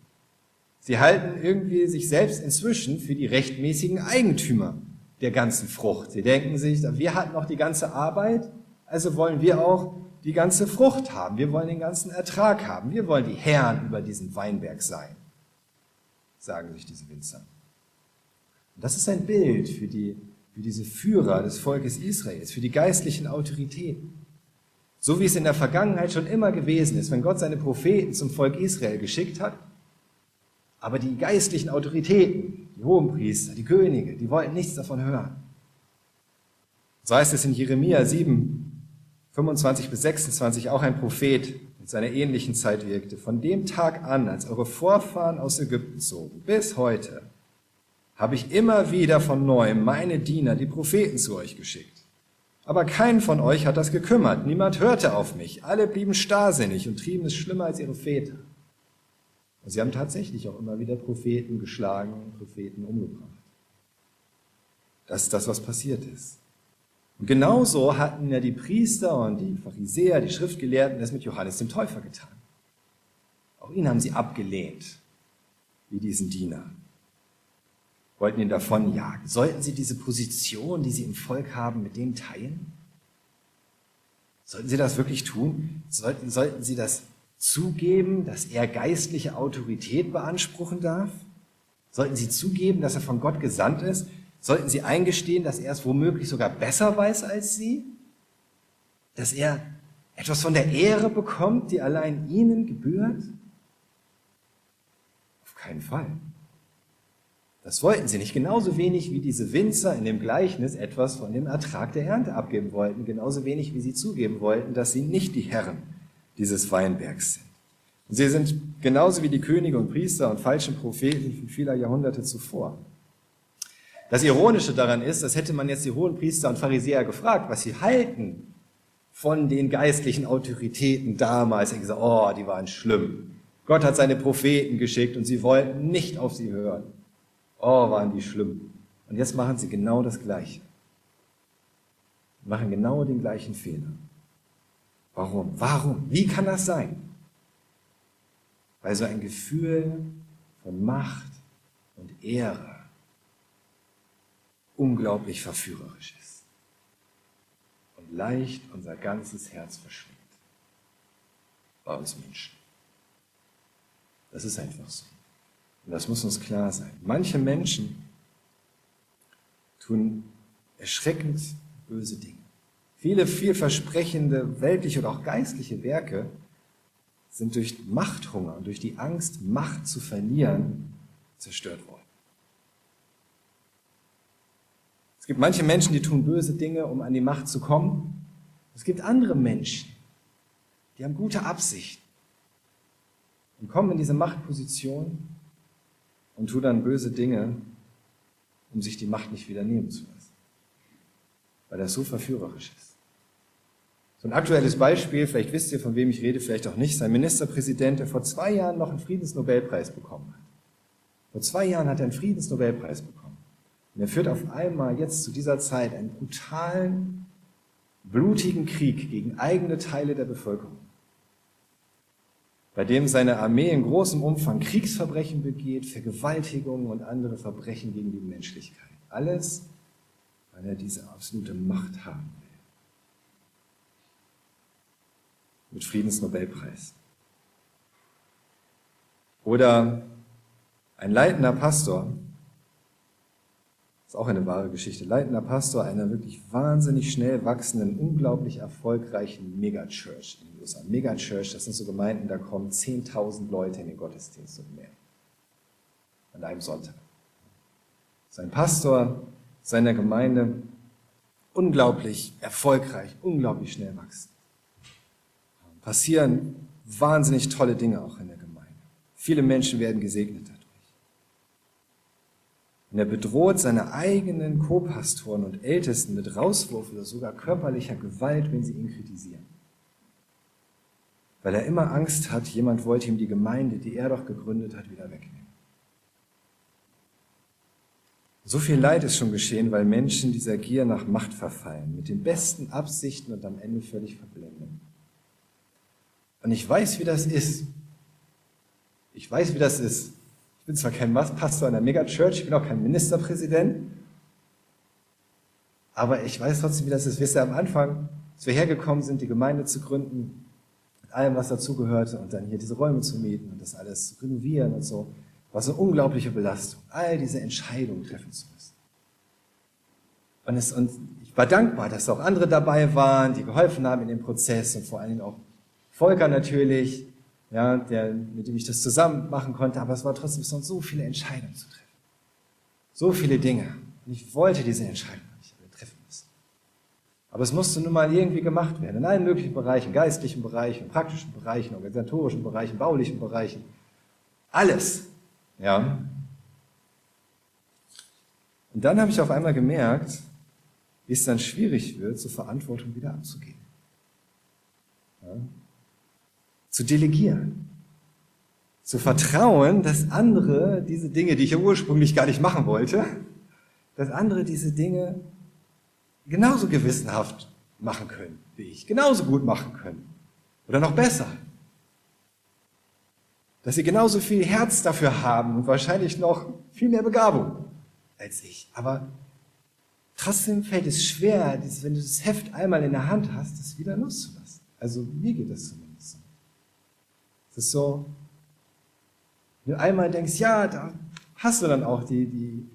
Sie halten irgendwie sich selbst inzwischen für die rechtmäßigen Eigentümer der ganzen Frucht. Sie denken sich, wir hatten noch die ganze Arbeit, also wollen wir auch die ganze Frucht haben. Wir wollen den ganzen Ertrag haben. Wir wollen die Herren über diesen Weinberg sein, sagen sich diese Winzer. Das ist ein Bild für, die, für diese Führer des Volkes Israels, für die geistlichen Autoritäten. So wie es in der Vergangenheit schon immer gewesen ist, wenn Gott seine Propheten zum Volk Israel geschickt hat, aber die geistlichen Autoritäten, die Hohenpriester, die Könige, die wollten nichts davon hören. So heißt es in Jeremia 7, 25 bis 26, auch ein Prophet in seiner ähnlichen Zeit wirkte. Von dem Tag an, als eure Vorfahren aus Ägypten zogen, bis heute, habe ich immer wieder von neuem meine Diener, die Propheten, zu euch geschickt. Aber keinen von euch hat das gekümmert. Niemand hörte auf mich. Alle blieben starrsinnig und trieben es schlimmer als ihre Väter. Und sie haben tatsächlich auch immer wieder Propheten geschlagen und Propheten umgebracht. Das ist das, was passiert ist. Und genauso hatten ja die Priester und die Pharisäer, die Schriftgelehrten das mit Johannes dem Täufer getan. Auch ihn haben sie abgelehnt, wie diesen Diener. Wollten ihn davonjagen. Sollten sie diese Position, die sie im Volk haben, mit dem teilen? Sollten sie das wirklich tun? Sollten, sollten sie das zugeben, dass er geistliche Autorität beanspruchen darf? Sollten sie zugeben, dass er von Gott gesandt ist? Sollten sie eingestehen, dass er es womöglich sogar besser weiß als sie? Dass er etwas von der Ehre bekommt, die allein ihnen gebührt? Auf keinen Fall. Das wollten sie nicht. Genauso wenig wie diese Winzer in dem Gleichnis etwas von dem Ertrag der Ernte abgeben wollten. Genauso wenig wie sie zugeben wollten, dass sie nicht die Herren dieses Weinbergs sind. Und sie sind genauso wie die Könige und Priester und falschen Propheten vieler Jahrhunderte zuvor. Das Ironische daran ist, das hätte man jetzt die hohen Priester und Pharisäer gefragt, was sie halten von den geistlichen Autoritäten damals. Sie gesagt, oh, die waren schlimm. Gott hat seine Propheten geschickt und sie wollten nicht auf sie hören. Oh, waren die schlimm. Und jetzt machen sie genau das Gleiche. Machen genau den gleichen Fehler. Warum? Warum? Wie kann das sein? Weil so ein Gefühl von Macht und Ehre unglaublich verführerisch ist und leicht unser ganzes Herz verschlingt. Bei uns Menschen. Das ist einfach so. Und das muss uns klar sein. Manche Menschen tun erschreckend böse Dinge. Viele vielversprechende weltliche oder auch geistliche Werke sind durch Machthunger und durch die Angst, Macht zu verlieren, zerstört worden. Es gibt manche Menschen, die tun böse Dinge, um an die Macht zu kommen. Es gibt andere Menschen, die haben gute Absichten und kommen in diese Machtposition und tun dann böse Dinge, um sich die Macht nicht wieder nehmen zu lassen, weil das so verführerisch ist. So ein aktuelles Beispiel, vielleicht wisst ihr, von wem ich rede, vielleicht auch nicht, sein Ministerpräsident, der vor zwei Jahren noch einen Friedensnobelpreis bekommen hat. Vor zwei Jahren hat er einen Friedensnobelpreis bekommen. Und er führt auf einmal jetzt zu dieser Zeit einen brutalen, blutigen Krieg gegen eigene Teile der Bevölkerung, bei dem seine Armee in großem Umfang Kriegsverbrechen begeht, Vergewaltigungen und andere Verbrechen gegen die Menschlichkeit. Alles, weil er diese absolute Macht haben will. mit Friedensnobelpreis. Oder ein leitender Pastor, ist auch eine wahre Geschichte, leitender Pastor einer wirklich wahnsinnig schnell wachsenden, unglaublich erfolgreichen Megachurch in den USA. Megachurch, das sind so Gemeinden, da kommen 10.000 Leute in den Gottesdienst und mehr. An einem Sonntag. Sein Pastor seiner Gemeinde unglaublich erfolgreich, unglaublich schnell wachsen passieren wahnsinnig tolle Dinge auch in der Gemeinde. Viele Menschen werden gesegnet dadurch. Und er bedroht seine eigenen Co-Pastoren und Ältesten mit Rauswurf oder sogar körperlicher Gewalt, wenn sie ihn kritisieren. Weil er immer Angst hat, jemand wollte ihm die Gemeinde, die er doch gegründet hat, wieder wegnehmen. So viel Leid ist schon geschehen, weil Menschen dieser Gier nach Macht verfallen, mit den besten Absichten und am Ende völlig verblenden. Und ich weiß, wie das ist. Ich weiß, wie das ist. Ich bin zwar kein Pastor einer Megachurch, ich bin auch kein Ministerpräsident, aber ich weiß trotzdem, wie das ist. Wisst ihr, am Anfang, als wir hergekommen sind, die Gemeinde zu gründen, mit allem, was dazugehörte, und dann hier diese Räume zu mieten und das alles zu renovieren und so, war so eine unglaubliche Belastung, all diese Entscheidungen treffen zu müssen. Und, es, und ich war dankbar, dass auch andere dabei waren, die geholfen haben in dem Prozess und vor allen Dingen auch Volker natürlich, ja, der, mit dem ich das zusammen machen konnte, aber es war trotzdem es so viele Entscheidungen zu treffen. So viele Dinge. Und ich wollte diese Entscheidung nicht treffen müssen. Aber es musste nun mal irgendwie gemacht werden. In allen möglichen Bereichen, geistlichen Bereichen, praktischen Bereichen, organisatorischen Bereichen, baulichen Bereichen. Alles. Ja. Und dann habe ich auf einmal gemerkt, wie es dann schwierig wird, zur Verantwortung wieder abzugeben. Ja zu delegieren, zu vertrauen, dass andere diese Dinge, die ich ja ursprünglich gar nicht machen wollte, dass andere diese Dinge genauso gewissenhaft machen können wie ich, genauso gut machen können oder noch besser. Dass sie genauso viel Herz dafür haben und wahrscheinlich noch viel mehr Begabung als ich. Aber trotzdem fällt es schwer, wenn du das Heft einmal in der Hand hast, das wieder loszulassen. Also mir geht das zumindest. Das ist so, wenn du einmal denkst, ja, da hast du dann auch die, die,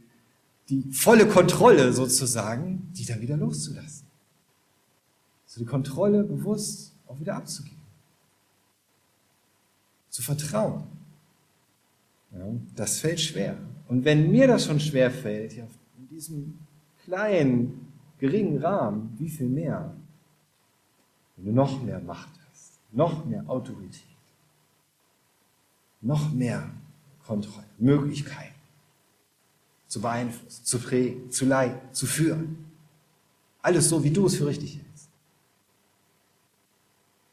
die volle Kontrolle sozusagen, die dann wieder loszulassen. So die Kontrolle bewusst auch wieder abzugeben. Zu vertrauen. Ja, das fällt schwer. Und wenn mir das schon schwer fällt, ja, in diesem kleinen, geringen Rahmen, wie viel mehr, wenn du noch mehr Macht hast, noch mehr Autorität, noch mehr Kontrolle, Möglichkeiten zu beeinflussen, zu prägen, zu leiten, zu führen. Alles so, wie du es für richtig hältst.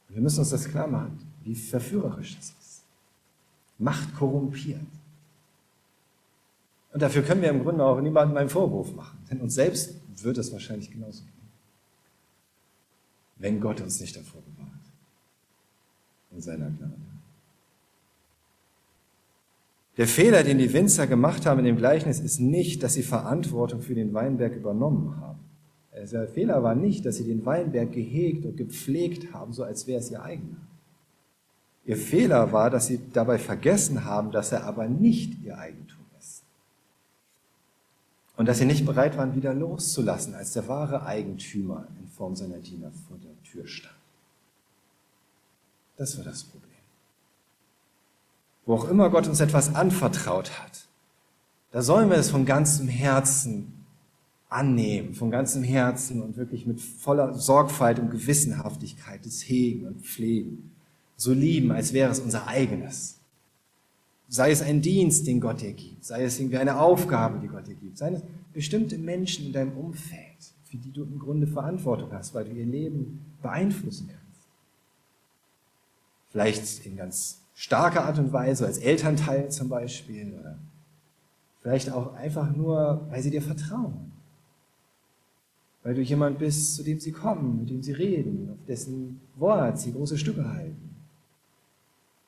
wir müssen uns das klar machen, wie verführerisch das ist. Macht korrumpiert. Und dafür können wir im Grunde auch niemandem einen Vorwurf machen, denn uns selbst wird es wahrscheinlich genauso gehen. Wenn Gott uns nicht davor bewahrt. In seiner Gnade. Der Fehler, den die Winzer gemacht haben in dem Gleichnis, ist nicht, dass sie Verantwortung für den Weinberg übernommen haben. Der Fehler war nicht, dass sie den Weinberg gehegt und gepflegt haben, so als wäre es ihr eigener. Ihr Fehler war, dass sie dabei vergessen haben, dass er aber nicht ihr Eigentum ist. Und dass sie nicht bereit waren, wieder loszulassen, als der wahre Eigentümer in Form seiner Diener vor der Tür stand. Das war das Problem. Wo auch immer Gott uns etwas anvertraut hat, da sollen wir es von ganzem Herzen annehmen, von ganzem Herzen und wirklich mit voller Sorgfalt und Gewissenhaftigkeit es hegen und pflegen. So lieben, als wäre es unser eigenes. Sei es ein Dienst, den Gott dir gibt, sei es irgendwie eine Aufgabe, die Gott dir gibt, sei es bestimmte Menschen in deinem Umfeld, für die du im Grunde Verantwortung hast, weil du ihr Leben beeinflussen kannst. Vielleicht in ganz starker Art und Weise, als Elternteil zum Beispiel, oder vielleicht auch einfach nur, weil sie dir vertrauen weil du jemand bist, zu dem sie kommen, mit dem sie reden, auf dessen Wort sie große Stücke halten.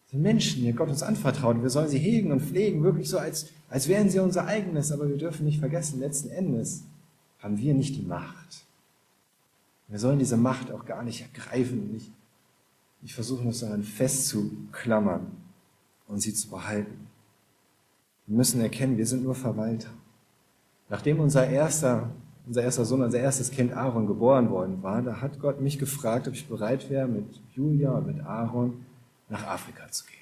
Das sind Menschen, die Gott uns anvertraut wir sollen sie hegen und pflegen, wirklich so, als, als wären sie unser eigenes, aber wir dürfen nicht vergessen, letzten Endes haben wir nicht die Macht. Wir sollen diese Macht auch gar nicht ergreifen und nicht, nicht versuchen, uns daran festzuklammern und sie zu behalten. Wir müssen erkennen, wir sind nur Verwalter. Nachdem unser erster unser erster Sohn, unser erstes Kind Aaron geboren worden war, da hat Gott mich gefragt, ob ich bereit wäre, mit Julia und mit Aaron nach Afrika zu gehen.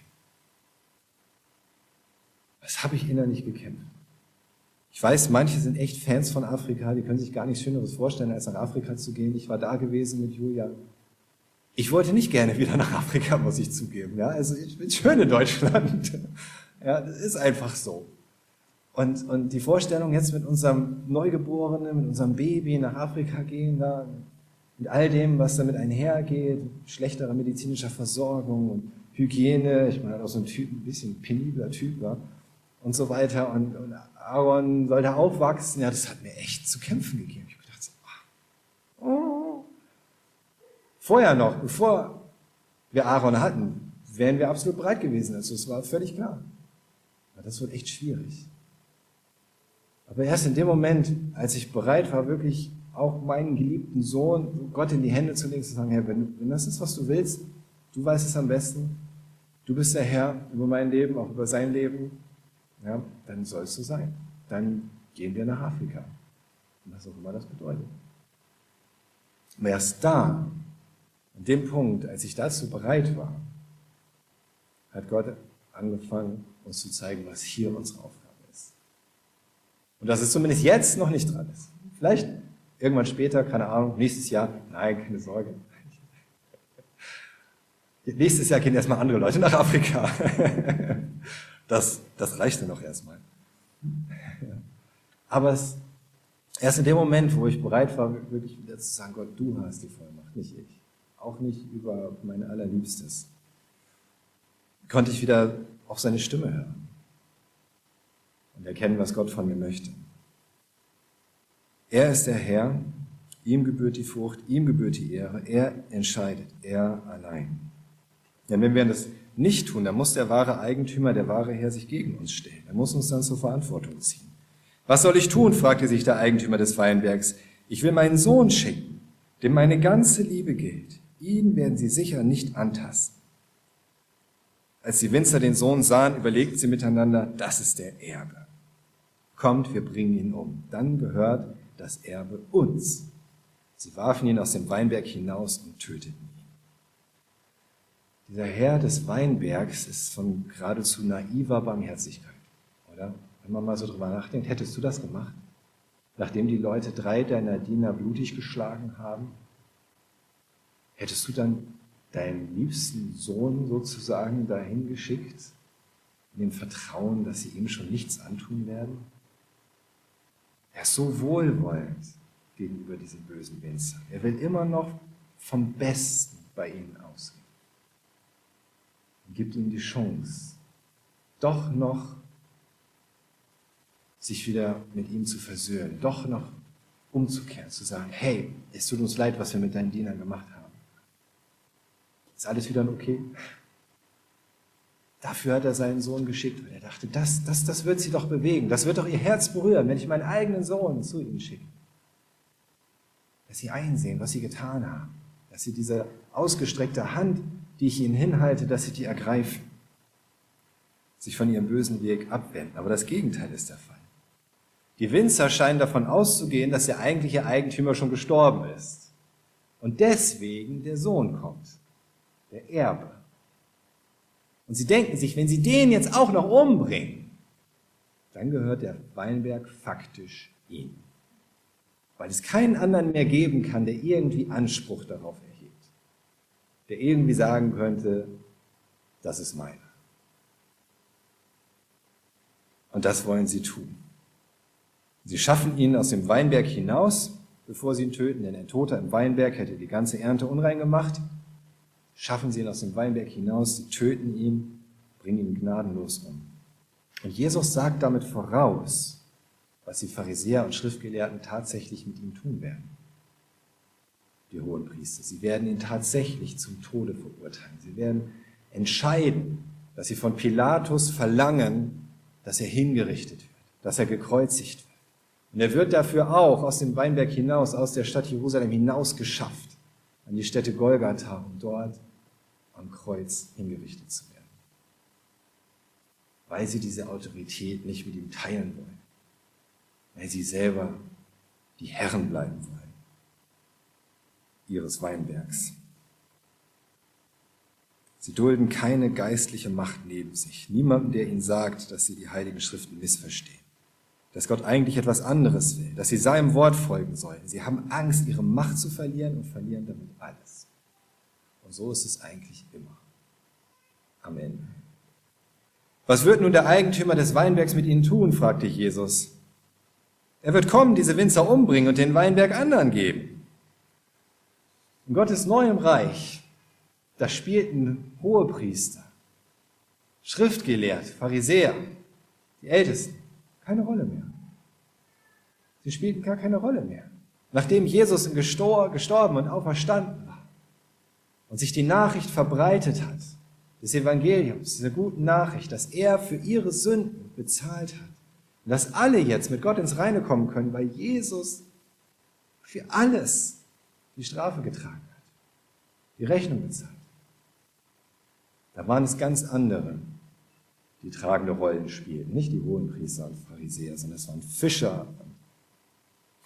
Das habe ich innerlich gekämpft. Ich weiß, manche sind echt Fans von Afrika, die können sich gar nichts Schöneres vorstellen, als nach Afrika zu gehen. Ich war da gewesen mit Julia. Ich wollte nicht gerne wieder nach Afrika, muss ich zugeben. Ja, also ich bin schön in Deutschland. Ja, das ist einfach so. Und, und die Vorstellung, jetzt mit unserem Neugeborenen, mit unserem Baby nach Afrika gehen, da, mit all dem, was damit einhergeht, schlechterer medizinischer Versorgung und Hygiene, ich meine, auch so ein Typ, ein bisschen penibler Typ war, und so weiter. Und, und Aaron sollte aufwachsen, ja, das hat mir echt zu kämpfen gegeben. Ich habe gedacht, so, oh. Vorher noch, bevor wir Aaron hatten, wären wir absolut bereit gewesen. Also es war völlig klar. Aber das wird echt schwierig. Aber erst in dem Moment, als ich bereit war, wirklich auch meinen geliebten Sohn Gott in die Hände zu legen, zu sagen, Herr, wenn, wenn das ist, was du willst, du weißt es am besten, du bist der Herr über mein Leben, auch über sein Leben, ja, dann soll es so sein. Dann gehen wir nach Afrika. Was auch immer das bedeutet. Aber erst da, an dem Punkt, als ich dazu bereit war, hat Gott angefangen, uns zu zeigen, was hier unsere Aufgabe ist. Und dass es zumindest jetzt noch nicht dran ist. Vielleicht irgendwann später, keine Ahnung, nächstes Jahr. Nein, keine Sorge. Nächstes Jahr gehen erstmal andere Leute nach Afrika. Das, das reicht dann noch erstmal. Aber es, erst in dem Moment, wo ich bereit war, wirklich wieder zu sagen, Gott, du hast die Vollmacht, nicht ich. Auch nicht über mein Allerliebstes. Konnte ich wieder auch seine Stimme hören und erkennen, was Gott von mir möchte. Er ist der Herr, ihm gebührt die Frucht, ihm gebührt die Ehre, er entscheidet, er allein. Denn wenn wir das nicht tun, dann muss der wahre Eigentümer, der wahre Herr sich gegen uns stellen. Er muss uns dann zur Verantwortung ziehen. Was soll ich tun? fragte sich der Eigentümer des Weinbergs. Ich will meinen Sohn schicken, dem meine ganze Liebe gilt. Ihn werden sie sicher nicht antasten. Als die Winzer den Sohn sahen, überlegten sie miteinander, das ist der Erbe. Kommt, wir bringen ihn um. Dann gehört das Erbe uns. Sie warfen ihn aus dem Weinberg hinaus und töteten ihn. Dieser Herr des Weinbergs ist von geradezu naiver Barmherzigkeit, oder? Wenn man mal so drüber nachdenkt, hättest du das gemacht? Nachdem die Leute drei deiner Diener blutig geschlagen haben, hättest du dann deinen liebsten Sohn sozusagen dahin geschickt, in dem Vertrauen, dass sie ihm schon nichts antun werden? Er ist so wohlwollend gegenüber diesem bösen Winzer. Er will immer noch vom Besten bei ihnen ausgehen. Und gibt ihnen die Chance, doch noch sich wieder mit ihm zu versöhnen, doch noch umzukehren, zu sagen, hey, es tut uns leid, was wir mit deinen Dienern gemacht haben. Ist alles wieder okay? Dafür hat er seinen Sohn geschickt, weil er dachte, das, das, das wird sie doch bewegen, das wird doch ihr Herz berühren, wenn ich meinen eigenen Sohn zu ihnen schicke. Dass sie einsehen, was sie getan haben, dass sie diese ausgestreckte Hand, die ich ihnen hinhalte, dass sie die ergreifen, sich von ihrem bösen Weg abwenden. Aber das Gegenteil ist der Fall. Die Winzer scheinen davon auszugehen, dass der eigentliche Eigentümer schon gestorben ist. Und deswegen der Sohn kommt, der Erbe. Und sie denken sich, wenn sie den jetzt auch noch umbringen, dann gehört der Weinberg faktisch ihnen. Weil es keinen anderen mehr geben kann, der irgendwie Anspruch darauf erhebt. Der irgendwie sagen könnte, das ist meiner. Und das wollen sie tun. Sie schaffen ihn aus dem Weinberg hinaus, bevor sie ihn töten, denn ein Toter im Weinberg hätte die ganze Ernte unrein gemacht. Schaffen sie ihn aus dem Weinberg hinaus, sie töten ihn, bringen ihn gnadenlos um. Und Jesus sagt damit voraus, was die Pharisäer und Schriftgelehrten tatsächlich mit ihm tun werden. Die hohen Priester. Sie werden ihn tatsächlich zum Tode verurteilen. Sie werden entscheiden, dass sie von Pilatus verlangen, dass er hingerichtet wird, dass er gekreuzigt wird. Und er wird dafür auch aus dem Weinberg hinaus, aus der Stadt Jerusalem hinaus geschafft, an die Stätte Golgatha, um dort am Kreuz hingerichtet zu werden. Weil sie diese Autorität nicht mit ihm teilen wollen. Weil sie selber die Herren bleiben wollen ihres Weinbergs. Sie dulden keine geistliche Macht neben sich, niemanden, der ihnen sagt, dass sie die heiligen Schriften missverstehen dass Gott eigentlich etwas anderes will, dass sie seinem Wort folgen sollen. Sie haben Angst, ihre Macht zu verlieren und verlieren damit alles. Und so ist es eigentlich immer. Am Ende. Was wird nun der Eigentümer des Weinbergs mit ihnen tun? fragte Jesus. Er wird kommen, diese Winzer umbringen und den Weinberg anderen geben. In Gottes neuem Reich, da spielten Hohepriester, Schriftgelehrte, Pharisäer, die Ältesten, keine Rolle mehr. Sie spielten gar keine Rolle mehr. Nachdem Jesus gestorben und auferstanden und sich die Nachricht verbreitet hat, des Evangeliums, dieser guten Nachricht, dass er für ihre Sünden bezahlt hat und dass alle jetzt mit Gott ins Reine kommen können, weil Jesus für alles die Strafe getragen hat, die Rechnung bezahlt. Da waren es ganz andere, die tragende Rollen spielten. Nicht die Hohenpriester und Pharisäer, sondern es waren Fischer,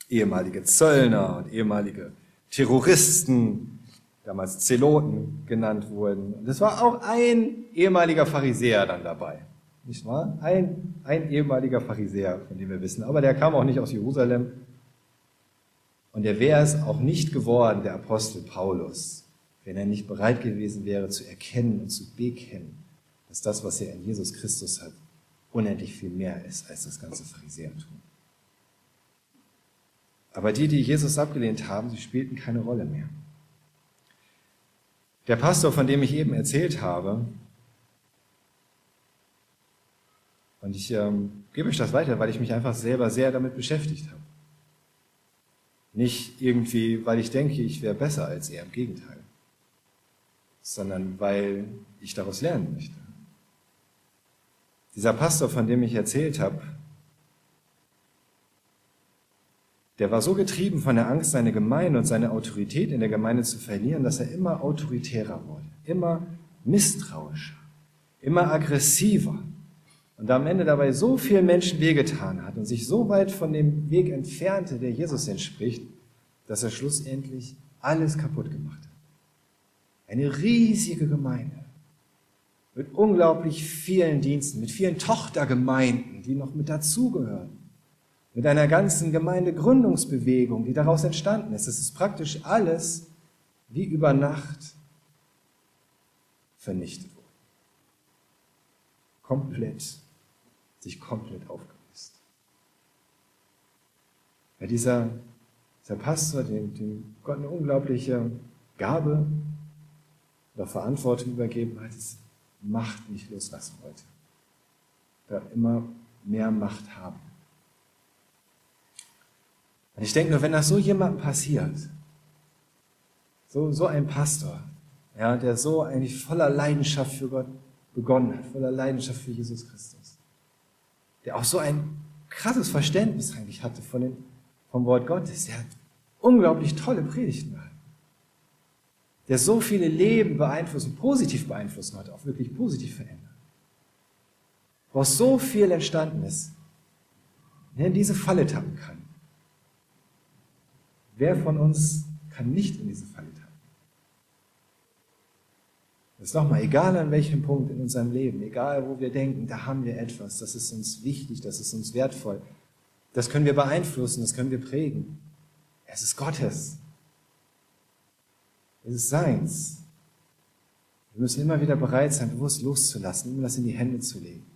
ehemalige Zöllner und ehemalige Terroristen, damals Zeloten genannt wurden. Und es war auch ein ehemaliger Pharisäer dann dabei. Nicht wahr? Ein, ein ehemaliger Pharisäer, von dem wir wissen. Aber der kam auch nicht aus Jerusalem. Und er wäre es auch nicht geworden, der Apostel Paulus, wenn er nicht bereit gewesen wäre zu erkennen und zu bekennen, dass das, was er in Jesus Christus hat, unendlich viel mehr ist als das ganze Pharisäertum. Aber die, die Jesus abgelehnt haben, sie spielten keine Rolle mehr. Der Pastor, von dem ich eben erzählt habe, und ich ähm, gebe euch das weiter, weil ich mich einfach selber sehr damit beschäftigt habe. Nicht irgendwie, weil ich denke, ich wäre besser als er, im Gegenteil, sondern weil ich daraus lernen möchte. Dieser Pastor, von dem ich erzählt habe, der war so getrieben von der Angst, seine Gemeinde und seine Autorität in der Gemeinde zu verlieren, dass er immer autoritärer wurde, immer misstrauischer, immer aggressiver und am Ende dabei so vielen Menschen wehgetan hat und sich so weit von dem Weg entfernte, der Jesus entspricht, dass er schlussendlich alles kaputt gemacht hat. Eine riesige Gemeinde mit unglaublich vielen Diensten, mit vielen Tochtergemeinden, die noch mit dazugehören, mit einer ganzen Gemeindegründungsbewegung, die daraus entstanden ist. Es ist praktisch alles wie über Nacht vernichtet worden. Komplett, sich komplett aufgelöst. Ja, dieser, dieser Pastor, dem, dem Gott eine unglaubliche Gabe oder Verantwortung übergeben hat, ist Macht nicht loslassen wollte. Da immer mehr Macht haben. Und ich denke nur, wenn das so jemandem passiert, so, so ein Pastor, ja, der so eigentlich voller Leidenschaft für Gott begonnen hat, voller Leidenschaft für Jesus Christus, der auch so ein krasses Verständnis eigentlich hatte von den, vom Wort Gottes, der hat unglaublich tolle Predigten gehalten, der so viele Leben beeinflussen, positiv beeinflussen hat, auch wirklich positiv verändert, woraus so viel entstanden ist, der in diese Falle tappen kann. Wer von uns kann nicht in diese Falle tappen? Das ist nochmal, egal an welchem Punkt in unserem Leben, egal wo wir denken, da haben wir etwas, das ist uns wichtig, das ist uns wertvoll, das können wir beeinflussen, das können wir prägen. Es ist Gottes. Es ist seins. Wir müssen immer wieder bereit sein, bewusst loszulassen, ihm das in die Hände zu legen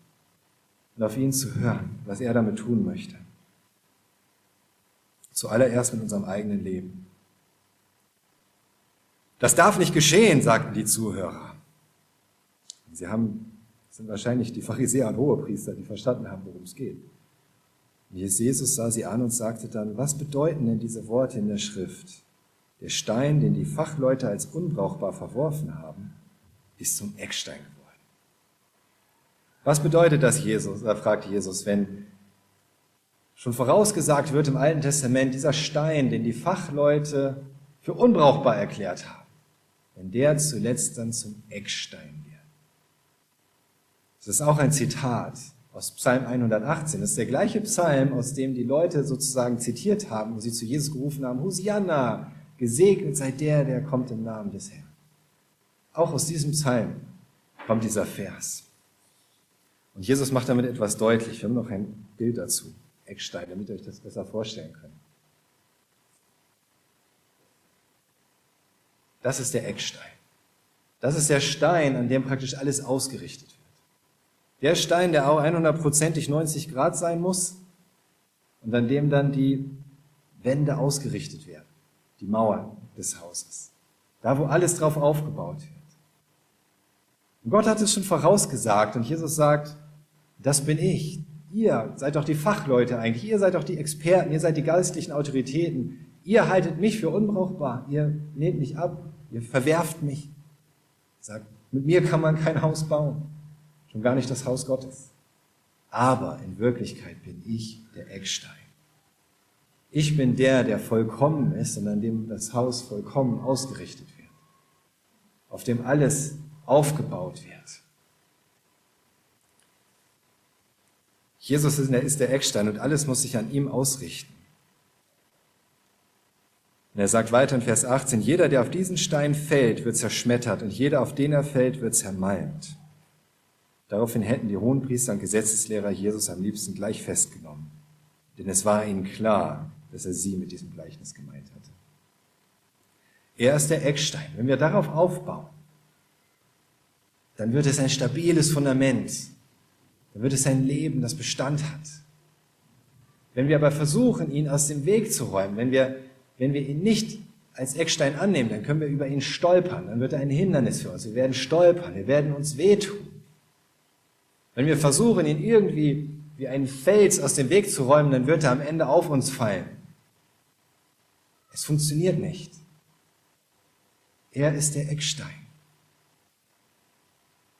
und auf ihn zu hören, was er damit tun möchte. Zuallererst mit unserem eigenen Leben. Das darf nicht geschehen, sagten die Zuhörer. Sie haben, sind wahrscheinlich die Pharisäer und Hohepriester, die verstanden haben, worum es geht. Jesus sah sie an und sagte dann, was bedeuten denn diese Worte in der Schrift? Der Stein, den die Fachleute als unbrauchbar verworfen haben, ist zum Eckstein geworden. Was bedeutet das, Jesus? Da fragte Jesus, wenn schon vorausgesagt wird im Alten Testament, dieser Stein, den die Fachleute für unbrauchbar erklärt haben, wenn der zuletzt dann zum Eckstein das ist auch ein Zitat aus Psalm 118. Das ist der gleiche Psalm, aus dem die Leute sozusagen zitiert haben, wo sie zu Jesus gerufen haben, Hosianna, gesegnet sei der, der kommt im Namen des Herrn. Auch aus diesem Psalm kommt dieser Vers. Und Jesus macht damit etwas deutlich. Wir haben noch ein Bild dazu, Eckstein, damit ihr euch das besser vorstellen könnt. Das ist der Eckstein. Das ist der Stein, an dem praktisch alles ausgerichtet wird. Der Stein, der auch 100%ig 90 Grad sein muss und an dem dann die Wände ausgerichtet werden, die Mauern des Hauses. Da, wo alles drauf aufgebaut wird. Und Gott hat es schon vorausgesagt und Jesus sagt, das bin ich. Ihr seid doch die Fachleute eigentlich, ihr seid doch die Experten, ihr seid die geistlichen Autoritäten. Ihr haltet mich für unbrauchbar, ihr nehmt mich ab, ihr verwerft mich. Sagt, mit mir kann man kein Haus bauen schon gar nicht das Haus Gottes. Aber in Wirklichkeit bin ich der Eckstein. Ich bin der, der vollkommen ist und an dem das Haus vollkommen ausgerichtet wird, auf dem alles aufgebaut wird. Jesus ist der Eckstein und alles muss sich an ihm ausrichten. Und er sagt weiter in Vers 18, jeder, der auf diesen Stein fällt, wird zerschmettert und jeder, auf den er fällt, wird zermalmt. Daraufhin hätten die Hohenpriester und Gesetzeslehrer Jesus am liebsten gleich festgenommen, denn es war ihnen klar, dass er sie mit diesem Gleichnis gemeint hatte. Er ist der Eckstein. Wenn wir darauf aufbauen, dann wird es ein stabiles Fundament. Dann wird es ein Leben, das Bestand hat. Wenn wir aber versuchen, ihn aus dem Weg zu räumen, wenn wir, wenn wir ihn nicht als Eckstein annehmen, dann können wir über ihn stolpern. Dann wird er ein Hindernis für uns. Wir werden stolpern. Wir werden uns wehtun. Wenn wir versuchen, ihn irgendwie wie einen Fels aus dem Weg zu räumen, dann wird er am Ende auf uns fallen. Es funktioniert nicht. Er ist der Eckstein.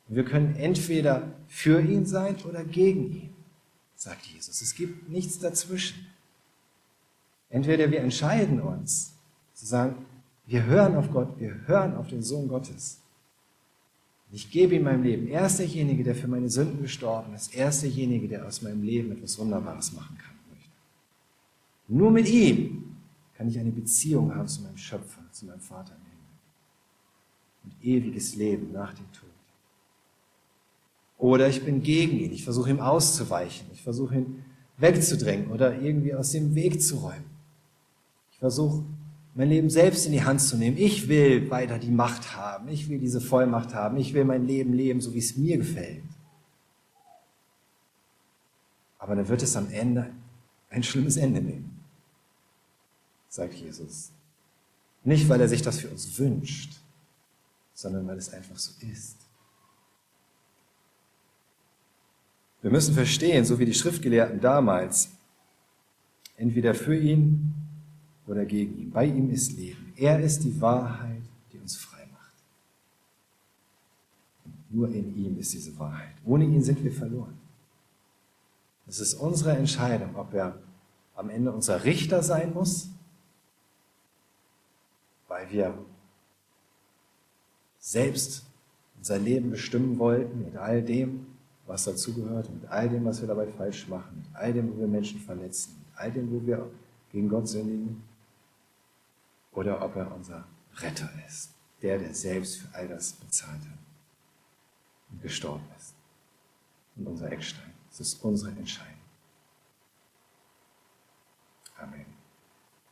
Wir können entweder für ihn sein oder gegen ihn, sagt Jesus. Es gibt nichts dazwischen. Entweder wir entscheiden uns zu sagen, wir hören auf Gott, wir hören auf den Sohn Gottes ich gebe ihm mein Leben. Er ist derjenige, der für meine Sünden gestorben ist. Er ist derjenige, der aus meinem Leben etwas Wunderbares machen kann. Nur mit ihm kann ich eine Beziehung haben zu meinem Schöpfer, zu meinem Vater im Himmel. Und ewiges Leben nach dem Tod. Oder ich bin gegen ihn. Ich versuche ihm auszuweichen. Ich versuche ihn wegzudrängen oder irgendwie aus dem Weg zu räumen. Ich versuche mein Leben selbst in die Hand zu nehmen. Ich will weiter die Macht haben. Ich will diese Vollmacht haben. Ich will mein Leben leben, so wie es mir gefällt. Aber dann wird es am Ende ein schlimmes Ende nehmen. sagt Jesus. Nicht, weil er sich das für uns wünscht, sondern weil es einfach so ist. Wir müssen verstehen, so wie die Schriftgelehrten damals, entweder für ihn oder gegen ihn. Bei ihm ist Leben. Er ist die Wahrheit, die uns frei macht. Nur in ihm ist diese Wahrheit. Ohne ihn sind wir verloren. Es ist unsere Entscheidung, ob er am Ende unser Richter sein muss, weil wir selbst unser Leben bestimmen wollten mit all dem, was dazugehört, mit all dem, was wir dabei falsch machen, mit all dem, wo wir Menschen verletzen, mit all dem, wo wir gegen Gott sündigen, oder ob er unser Retter ist, der, der selbst für all das bezahlt hat und gestorben ist. Und unser Eckstein. Es ist unsere Entscheidung. Amen.